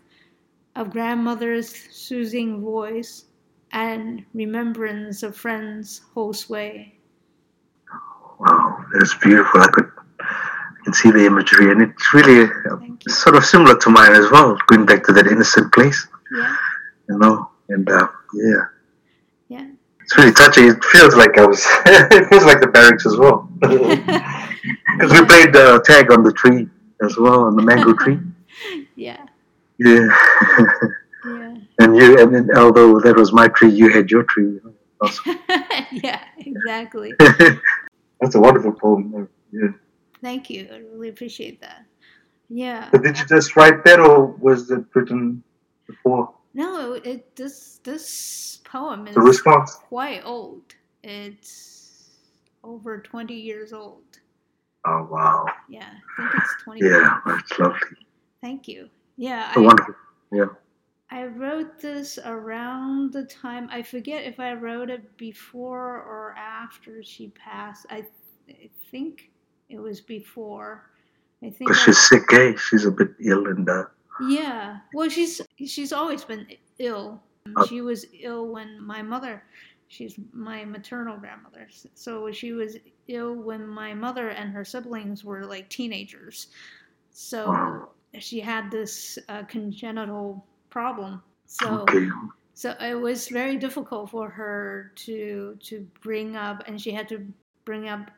S1: of grandmother's soothing voice and remembrance of friends' whole sway.
S2: Wow, that's beautiful. I could I can see the imagery, and it's really uh, sort of similar to mine as well. Going back to that innocent place,
S1: Yeah,
S2: you know, and uh, yeah,
S1: yeah.
S2: It's really touching. It feels like I was. it feels like the barracks as well, because we played uh, tag on the tree as well, on the mango tree.
S1: yeah,
S2: Yeah,
S1: yeah.
S2: and you, and then, although that was my tree, you had your tree. Awesome.
S1: yeah, exactly.
S2: That's a wonderful poem. Yeah.
S1: Thank you. I really appreciate that. Yeah.
S2: But did you just write that, or was it written before
S1: No, it this this poem is
S2: the response?
S1: quite old. It's over twenty years old.
S2: Oh wow!
S1: Yeah, I think it's twenty.
S2: Yeah, that's lovely.
S1: Thank you. Yeah, I,
S2: wonderful. Yeah.
S1: I wrote this around the time I forget if I wrote it before or after she passed. I, I think it was before. I think.
S2: Because
S1: I-
S2: she's sick, eh? She's a bit ill, and uh,
S1: Yeah. Well, she's she's always been ill.
S2: Uh,
S1: She was ill when my mother, she's my maternal grandmother. So she was ill when my mother and her siblings were like teenagers. So
S2: Wow.
S1: she had this uh, congenital problem. So
S2: okay.
S1: so it was very difficult for her to to bring up, and she had to bring up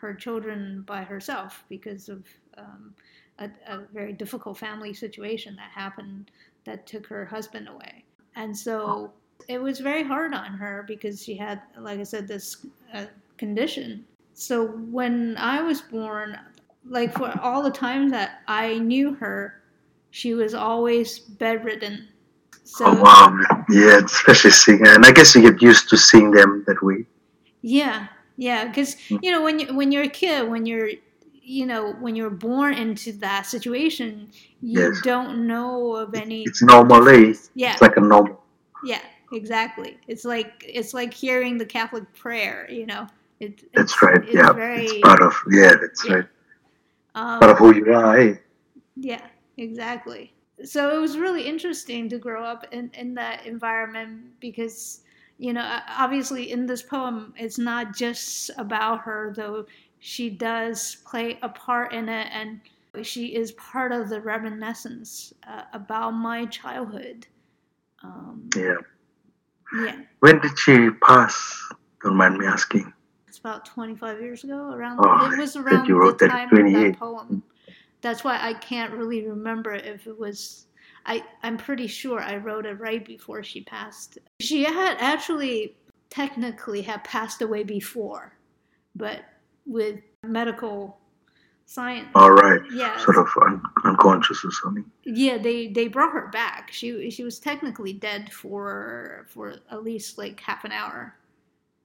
S1: her children by herself because of um, a, a very difficult family situation that happened that took her husband away. And so it was very hard on her because she had, like I said, this uh, condition. So when I was born, like for all the times that I knew her, she was always bedridden. So
S2: oh wow! Yeah, especially seeing, and I guess you get used to seeing them that way.
S1: Yeah, yeah, because
S2: Mm.
S1: you know when you when you're a kid, when you're you know when you're born into that situation, you
S2: Yes.
S1: don't know of any.
S2: It's normal, eh?
S1: Yeah,
S2: It's like a normal.
S1: yeah, exactly. It's like it's like hearing the Catholic prayer. You know, it,
S2: That's
S1: it's,
S2: right.
S1: It's
S2: yeah,
S1: very,
S2: it's part of. Yeah, that's
S1: Yeah.
S2: right.
S1: um,
S2: Part of who you are, eh?
S1: Yeah, exactly. So it was really interesting to grow up in, in that environment because, you know, obviously in this poem, it's not just about her, though she does play a part in it and she is part of the reminiscence uh, about my childhood. Um,
S2: Yeah.
S1: yeah,
S2: When did she pass? Don't mind me asking.
S1: it's about 25 years ago. Around
S2: Oh,
S1: it was around the time of that poem. That's why I can't really remember if it was. I I'm pretty sure I wrote it right before she passed. She had actually technically had passed away before, but with medical science.
S2: All right.
S1: Yeah,
S2: Sort of un- unconscious or something.
S1: yeah, they they brought her back. She she was technically dead for for at least like half an hour.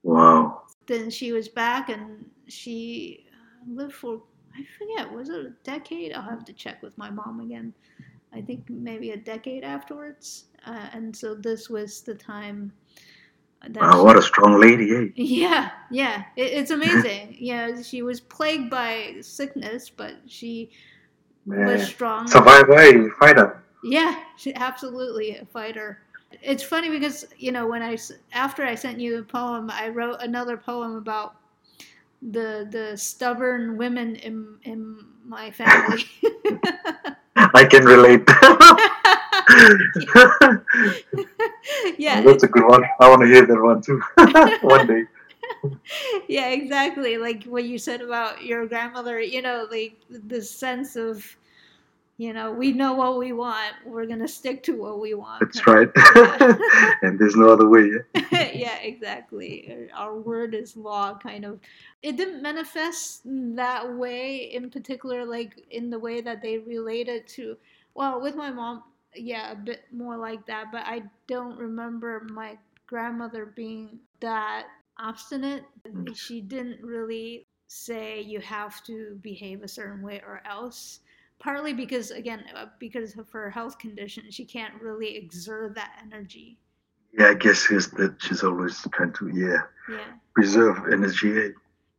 S2: Wow.
S1: then she was back and she lived for I forget was it a decade? I'll have to check with my mom again. I think maybe a decade afterwards, uh, and so this was the time. That
S2: Wow, what a strong lady, eh?
S1: yeah, yeah, it, it's amazing. yeah, she was plagued by sickness, but she was
S2: Man.
S1: strong.
S2: Survivor, eh? Fighter.
S1: Yeah, she, absolutely a fighter. It's funny because you know when I after I sent you the poem, I wrote another poem about the the stubborn women in in my family.
S2: I can relate.
S1: yeah,
S2: That's a good one. I want to hear that one too. one day.
S1: yeah, exactly. Like what you said about your grandmother, you know, like the sense of you know, we know what we want. We're going to stick to what we want.
S2: That's right. and there's no other way.
S1: yeah, exactly. Our word is law, kind of. It didn't manifest that way in particular, like in the way that they related to, well, with my mom, yeah, a bit more like that, but I don't remember my grandmother being that obstinate. Mm. She didn't really say you have to behave a certain way or else partly because again uh, because of her health condition she can't really exert that energy
S2: yeah i guess is that she's always trying to yeah
S1: yeah
S2: preserve energy eh?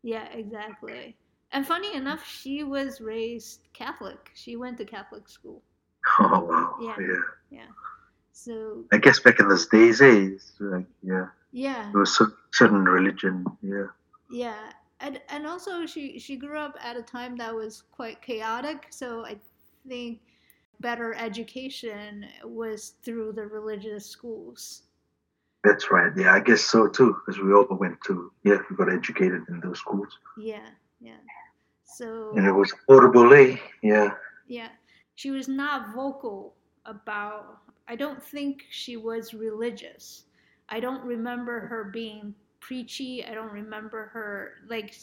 S1: yeah exactly and funny enough she was raised catholic she went to catholic school
S2: oh wow. Yeah. Yeah,
S1: yeah. so
S2: i guess back in those days eh, like, yeah.
S1: Yeah.
S2: There was a certain religion yeah.
S1: Yeah. And and also she she grew up at a time that was quite chaotic so i think better education was through the religious schools.
S2: That's right. Yeah i guess so too because we all went to yeah we got educated in those schools.
S1: Yeah yeah. So
S2: and it was affordable eh? yeah.
S1: Yeah she was not vocal about i don't think she was religious i don't remember her being preachy. I don't remember her like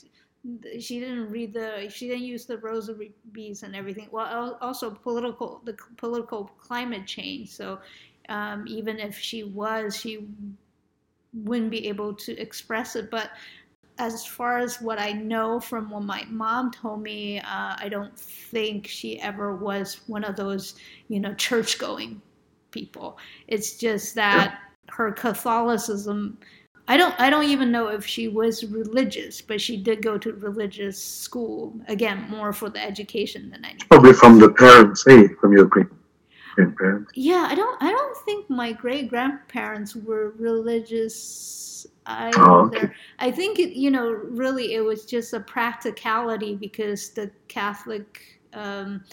S1: she didn't read the she didn't use the rosary beads and everything. Well, also political the political climate change. So um, even if she was, she wouldn't be able to express it. But as far as what I know from what my mom told me, uh, I don't think she ever was one of those, you know, church going people. It's just that her Catholicism I don't I don't even know if she was religious, but she did go to religious school. Again, more for the education than anything.
S2: Probably from the parents, hey, from your great grandparents.
S1: Yeah, I don't I don't think my great grandparents were religious either.
S2: Oh, okay.
S1: I think it, you know really it was just a practicality because the Catholic um,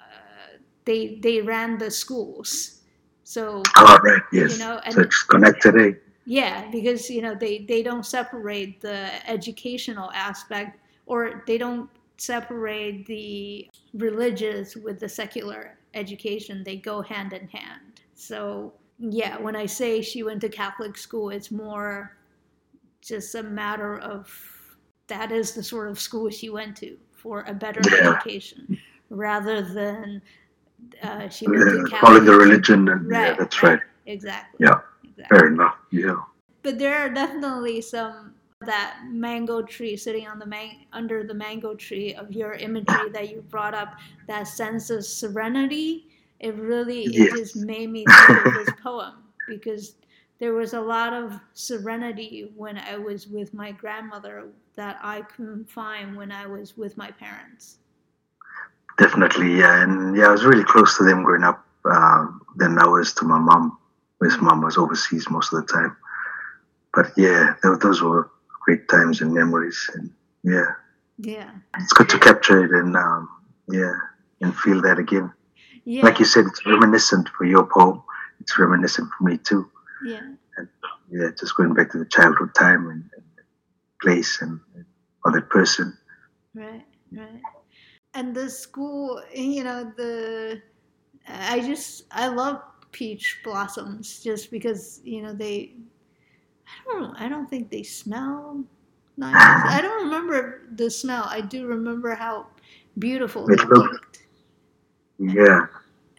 S1: uh, they they ran the schools. So,
S2: oh, right, yes. You know, and, so it's connected. Eh?
S1: Yeah, because you know they they don't separate the educational aspect or they don't separate the religious with the secular education. They go hand in hand. So yeah, when I say she went to Catholic school, it's more just a matter of that is the sort of school she went to for a better yeah. education rather than uh, she went yeah, to Catholic.
S2: Following the religion and right, yeah, that's right. right.
S1: Exactly.
S2: Yeah. Exactly. Fair enough. Yeah.
S1: But there are definitely some that mango tree sitting on the man- under the mango tree of your imagery that you brought up that sense of serenity it really yes. it just made me think of this poem because there was a lot of serenity when i was with my grandmother that i couldn't find when i was with my parents
S2: definitely yeah and yeah i was really close to them growing up um, than i was to my mom his mom was overseas most of the time but yeah, those were great times and memories, and yeah,
S1: yeah,
S2: it's good to capture it and um, yeah, and feel that again.
S1: Yeah.
S2: Like you said, it's reminiscent for your poem. It's reminiscent for me too.
S1: Yeah.
S2: And yeah, just going back to the childhood time and, and place and, and other person.
S1: Right, right. And the school, you know, the I just I love peach blossoms just because you know they I don't I don't think they smell nice. I don't remember the smell. I do remember how beautiful they looked.
S2: Yeah.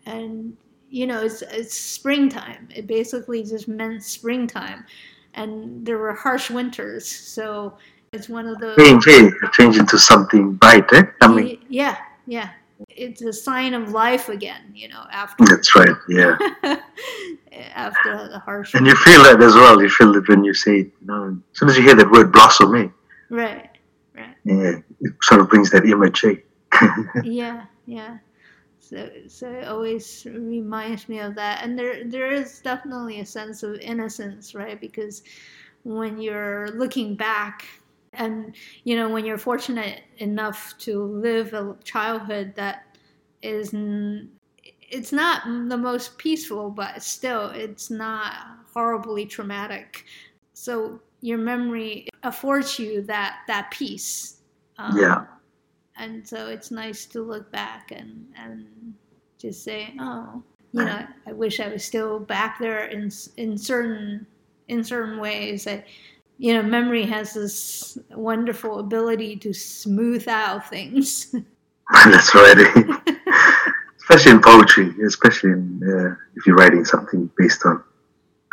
S1: And you know, it's it's springtime. It basically just meant springtime, and there were harsh winters, so it's one of those
S2: change, hey, change into something bright, eh?
S1: Something. Yeah, yeah, it's a sign of life again, you know, after
S2: That's right, yeah.
S1: after the harsh
S2: And you feel that as well. You feel it when you say you know, as soon as you hear that word blossom, eh?
S1: Right. Right.
S2: Yeah. It sort of brings that image, eh?
S1: yeah, yeah. So, so it always reminds me of that, and there there is definitely a sense of innocence, right? Because when you're looking back and you know when you're fortunate enough to live a childhood that is it's not the most peaceful but still it's not horribly traumatic. So your memory affords you that that peace.
S2: Um, yeah
S1: and so it's nice to look back and and just say, oh, you know, I wish I was still back there in in certain in certain ways. That you know, memory has this wonderful ability to smooth out things.
S2: That's right. especially in poetry, especially in, uh, if you're writing something based on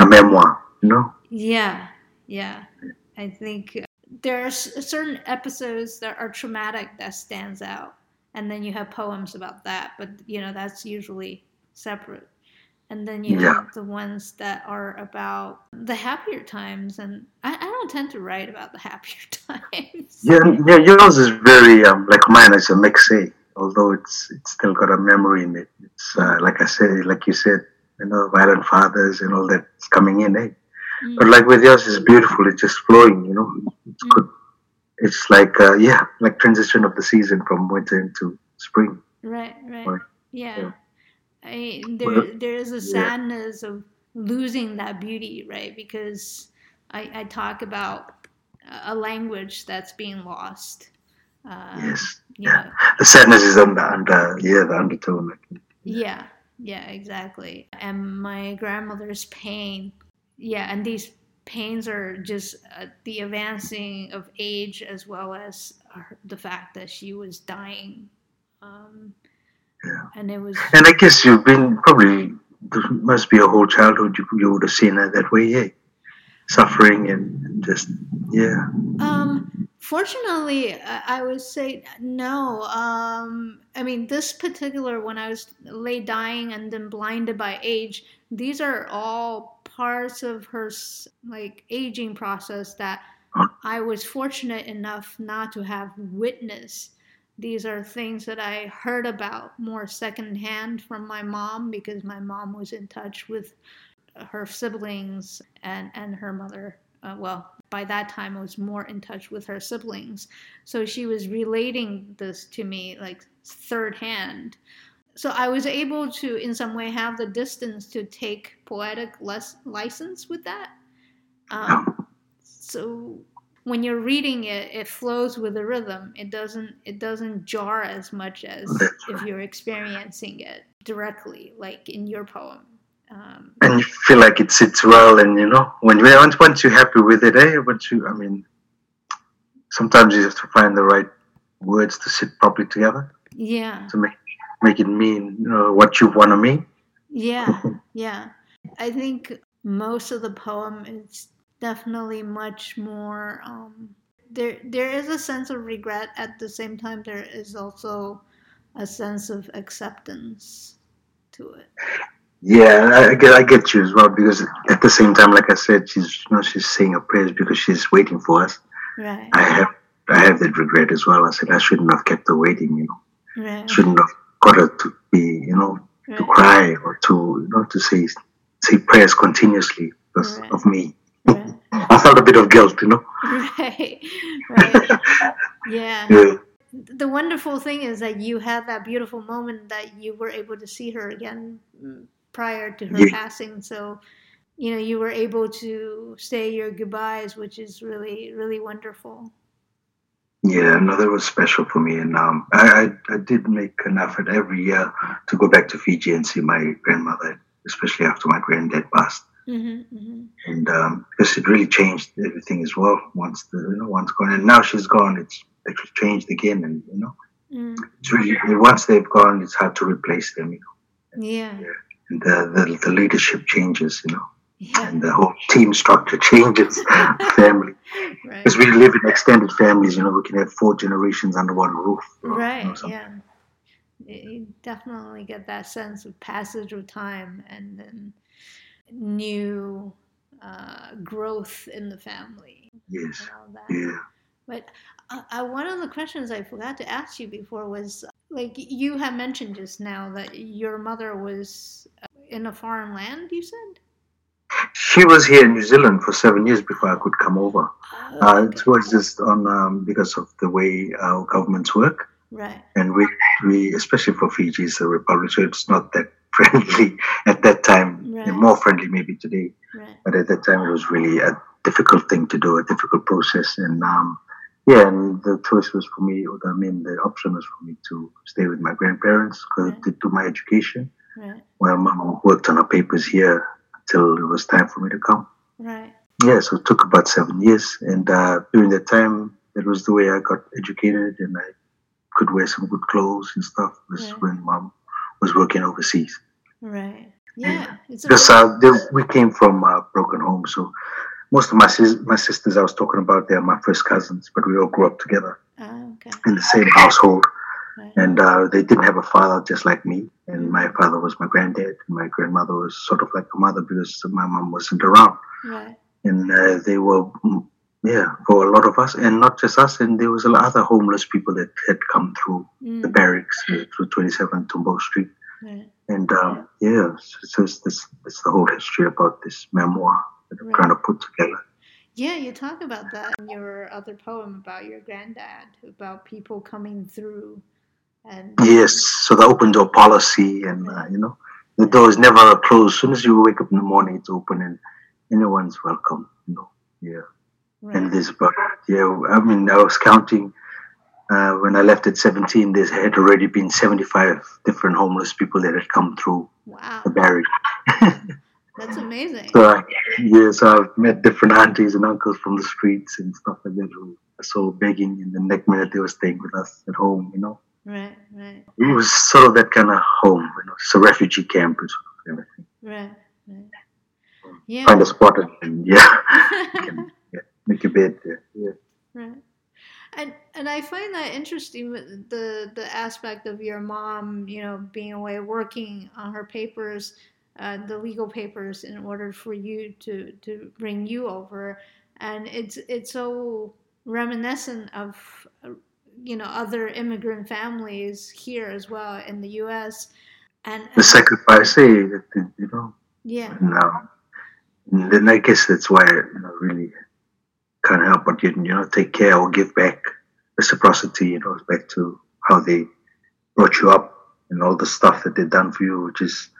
S2: a memoir, you know.
S1: Yeah, yeah. I think there are certain episodes that are traumatic that stands out, and then you have poems about that. But you know, that's usually separate and then you yeah. have the ones that are about the happier times and I, I, don't tend to write about the happier times
S2: yeah yeah yours is very um, like mine is a mix A although it's it's still got a memory in it it's uh, like i said like you said you know violent fathers and all that's coming in eh? Mm. but like with yours it's beautiful it's just flowing you know it's mm. good it's like uh, yeah like transition of the season from winter into spring
S1: right right, right. yeah. yeah I, there there is a sadness yeah. of losing that beauty, right? Because I, I talk about a language that's being lost.
S2: Uh, yes. Yeah. Know. The sadness is under under yeah the undertone.
S1: Yeah. Yeah. Exactly. And my grandmother's pain. Yeah, and these pains are just uh, the advancing of age as well as the fact that she was dying. Um,
S2: yeah.
S1: And it was.
S2: And I guess you've been probably there must be a whole childhood you, you would have seen her that way, yeah, suffering and just yeah.
S1: Um. Fortunately, I would say no. Um, I mean, this particular when I was lay dying and then blinded by age, these are all parts of her like aging process that I was fortunate enough not to have witnessed these are things that I heard about more secondhand from my mom because my mom was in touch with her siblings and, and her mother. Uh, well, by that time, I was more in touch with her siblings. So she was relating this to me like third hand. So I was able to, in some way, have the distance to take poetic less license with that. Um, so when you're reading it, it flows with the rhythm. It doesn't it doesn't jar as much as if you're experiencing it directly, like in your poem. Um,
S2: and you feel like it sits well, and you know when once once you're happy with it, eh? Once you, I mean, sometimes you have to find the right words to sit properly together.
S1: Yeah.
S2: To make make it mean you know, what you want to mean.
S1: Yeah, yeah. I think most of the poem is definitely much more um, there there is a sense of regret at the same time there is also a sense of acceptance to it
S2: yeah I, get i get you as well because at the same time like i said she's you know she's saying her prayers because she's waiting for us
S1: right i
S2: have i have that regret as well i said i shouldn't have kept her waiting you
S1: know right.
S2: shouldn't have got her to be you know right. to cry or to you know to say say prayers continuously because right. of me I felt a bit of guilt, you know.
S1: Right, right. yeah. yeah. The wonderful thing is that you had that beautiful moment that you were able to see her again mm, prior to her yeah. passing. So, you know, you were able to say your goodbyes, which is really, really wonderful.
S2: Yeah, no, that was special for me, and um, I, I, I did make an effort every year to go back to Fiji and see my grandmother, especially after my granddad passed.
S1: Mm-hmm, mm-hmm.
S2: And um, because it really changed everything as well once the you know once gone, and now she's gone, it's actually changed again, and you know, mm. it's really once they've gone, it's hard to replace them, you
S1: know. Yeah.
S2: yeah. And the, the the leadership changes, you know.
S1: Yeah.
S2: And the whole team structure changes, family. Because right. we live in extended families, you know, we can have four generations under one roof.
S1: Right, know, yeah. You definitely get that sense of passage of time and then new uh, growth in the family.
S2: Yes. Yeah.
S1: But uh, uh, one of the questions I forgot to ask you before was like you have mentioned just now that your mother was uh, in a foreign land. You said.
S2: She was here in New Zealand for seven years before I could come over. Oh, uh, okay. it was just on um, because of the way our governments work.
S1: Right.
S2: And we, we especially for Fiji, it's a republic, so it's not that friendly at that time. Right. More friendly maybe today,
S1: right.
S2: but at that time it was really a difficult thing to do, a difficult process. And um, yeah, and the choice was for me, or I mean, the option was for me to stay with my grandparents
S1: Right.
S2: to do my education.
S1: Right.
S2: While mom worked on her papers here until it was time for me to come.
S1: Right.
S2: Yeah, so it took about seven years, and uh, during that time, that was the way I got educated, and I could wear some good clothes and stuff. Was when mom was working overseas.
S1: Right. Yeah.
S2: Because uh, they, we came from a broken home, so most of my sis- my sisters I was talking about, they're my first cousins, but we all grew up together
S1: Ah, okay.
S2: in the same household,
S1: Right.
S2: and uh, they didn't have a father just like me. And my father was my granddad, and my grandmother was sort of like a mother because my mom wasn't around.
S1: Right.
S2: and uh, they were mm, yeah for a lot of us and not just us and there was a lot of other homeless people that had come through the
S1: Mm.
S2: barracks uh, through 27 Tombeau Street
S1: Right.
S2: and um, yeah so, so it's this it's the whole history about this memoir that I'm trying to put together
S1: Yeah, you talk about that in your other poem about your granddad, about people coming through, and
S2: yes so the open door policy and uh, you know the door is never closed. As soon as you wake up in the morning it's open and anyone's welcome you know yeah. And
S1: right,
S2: there's about yeah i mean i was counting uh, when i left at 17 there had already been 75 different homeless people that had come through
S1: wow,
S2: the barrier
S1: that's amazing.
S2: so I, yeah so i've met different aunties and uncles from the streets and stuff like that who i saw begging and the next minute they were staying with us at home you know
S1: Right, right,
S2: it was sort of that kind of home you know it's a refugee camp and sort of kind of thing.
S1: right, right. Yeah,
S2: find a spot and, yeah can, yeah, make a bed there yeah
S1: right. And and I find that interesting the the aspect of your mom, you know, being away working on her papers, uh, the legal papers, in order for you to to bring you over, and it's it's so reminiscent of you know other immigrant families here as well in the U.S. And,
S2: the sacrifice hey, that, that, you know
S1: yeah,
S2: now. And then I guess that's why you know really can't help but you, know take care or give back reciprocity. You know back to how they brought you up and all the stuff that they've done for you, which is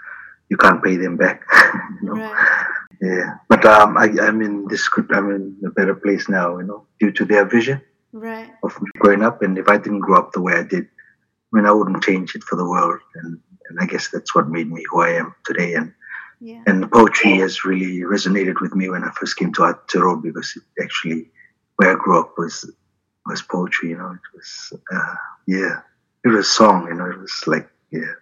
S2: you can't pay them back. you know?
S1: right,
S2: Yeah, but um, I I'm in this could I'm in a better place now. You know due to their vision
S1: right,
S2: of growing up, and if I didn't grow up the way I did, I mean I wouldn't change it for the world. And and I guess that's what made me who I am today. And
S1: yeah,
S2: and the poetry has really resonated with me when I first came to Aotearoa because it actually where I grew up was was poetry. You know, it was uh, yeah, it was song. You know, it was like yeah.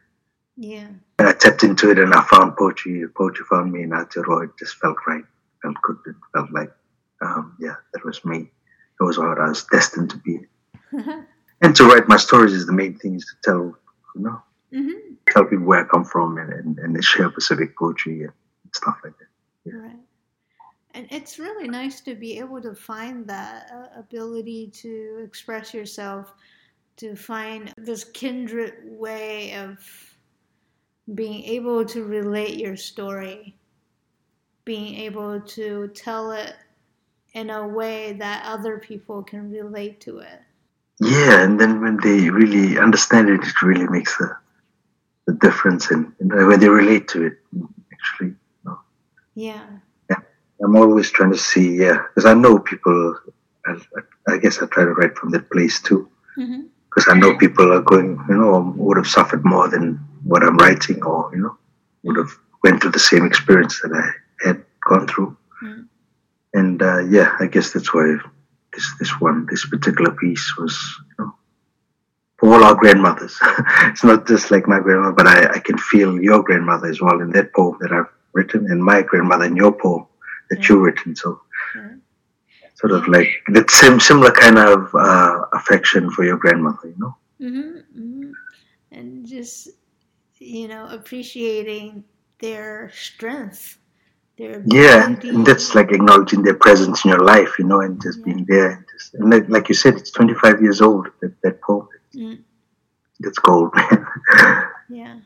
S1: yeah,
S2: And I tapped into it and I found poetry. Poetry found me in Aotearoa. It just felt right, felt good. It felt like um, yeah, that was me. It was what I was destined to be. And to write my stories is the main thing is to tell you know
S1: hmm
S2: tell people where I come from and and, and share Pacific poetry and stuff like that.
S1: Right. And it's really nice to be able to find that uh, ability to express yourself, to find this kindred way of being able to relate your story, being able to tell it in a way that other people can relate to it.
S2: Yeah, and then when they really understand it, it really makes the the difference, in, know, when they relate to it, actually, you know.
S1: Yeah.
S2: I'm always trying to see, yeah, because I know people. I, I guess I try to write from that place too,
S1: hmm
S2: because I know people are going, you know, would have suffered more than what I'm writing, or you know, would have went through the same experience that I had gone through,
S1: Mm.
S2: And uh, yeah, I guess that's why this this one, this particular piece was, you know, for all our grandmothers. it's not just like my grandmother, but I, I can feel your grandmother as well in that poem that I've written, and my grandmother in your poem that
S1: Yeah.
S2: you've written. So
S1: Right.
S2: sort of like that same similar kind of uh, affection for your grandmother, you know.
S1: hmm hmm And just, you know, appreciating their strength,
S2: Yeah, and, that's like acknowledging their presence in your life, you know, and just
S1: Yeah.
S2: being there. And, just, and like, like you said, it's 25 years old. That that poem,
S1: Mm.
S2: it's gold, man.
S1: Yeah.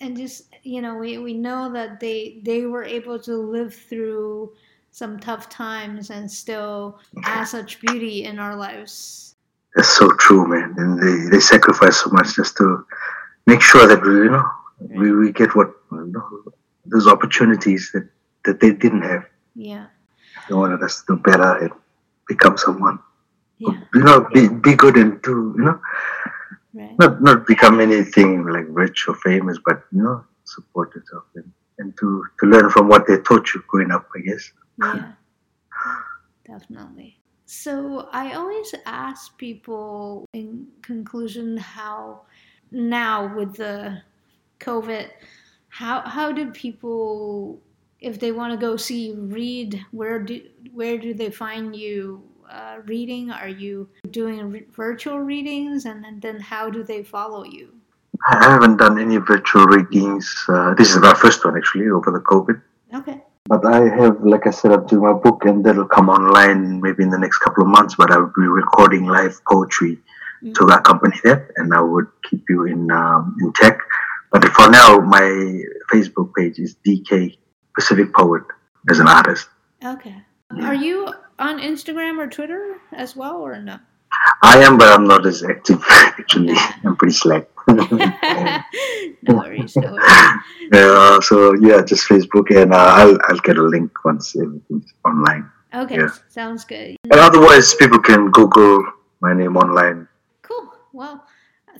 S1: And just, you know, we, we know that they they were able to live through some tough times and still add such beauty in our lives.
S2: That's so true, man. And they, they sacrifice so much just to make sure that we, you know, we, we get what you know, those opportunities that, that they didn't have.
S1: Yeah.
S2: They wanted us to do better and become someone.
S1: Yeah.
S2: You know, be be good and do you know
S1: Right.
S2: not not become anything like rich or famous, but you know support yourself and, and to to learn from what they taught you growing up. I guess.
S1: Yeah. Definitely. So I always ask people in conclusion how now with the COVID, how how do people if they want to go see read where do where do they find you uh, reading? Are you doing re- virtual readings, and then, then how do they follow you?
S2: I haven't done any virtual readings. Uh, this is my first one actually over the COVID.
S1: Okay.
S2: But I have, like I said, I'm doing my book, and that'll come online maybe in the next couple of months. But I will be recording live poetry
S1: Mm.
S2: to accompany that, and I would keep you in um, in tech. But for now, my Facebook page is DK Pacific Poet as an artist.
S1: Okay. Are you on Instagram or Twitter as well, or no?
S2: I am, but I'm not as active. Actually, I'm pretty slack.
S1: no worries, no worries.
S2: yeah, so yeah, just Facebook, and uh, I'll I'll get a link once everything's online.
S1: Okay,
S2: Yeah.
S1: sounds good.
S2: And otherwise, people can Google my name online.
S1: Cool. Well,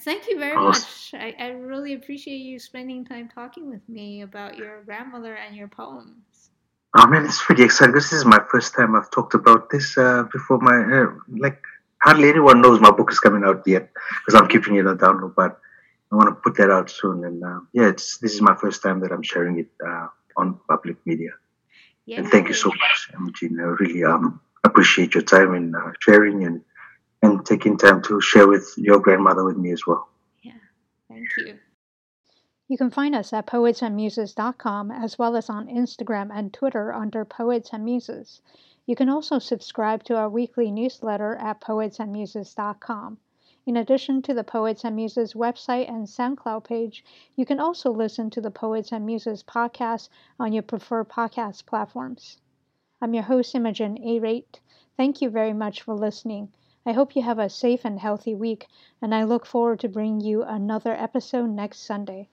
S1: thank you very much. I, I really appreciate you spending time talking with me about your grandmother and your poems.
S2: Oh man, it's pretty exciting. This is my first time I've talked about this uh, before. My uh, like hardly anyone knows my book is coming out yet because I'm keeping it on download. But I want to put that out soon. And uh, yeah, it's this is my first time that I'm sharing it uh, on public media.
S1: Yeah.
S2: And thank you so much, Imogen. I really um, appreciate your time in uh, sharing and and taking time to share with your grandmother with me as well.
S1: Yeah, thank you. You can find us at poetsandmuses.com as well as on Instagram and Twitter under Poets and Muses. You can also subscribe to our weekly newsletter at poetsandmuses.com. In addition to the Poets and Muses website and SoundCloud page, you can also listen to the Poets and Muses podcast on your preferred podcast platforms. I'm your host, Imogen A. Rate. Thank you very much for listening. I hope you have a safe and healthy week, and I look forward to bringing you another episode next Sunday.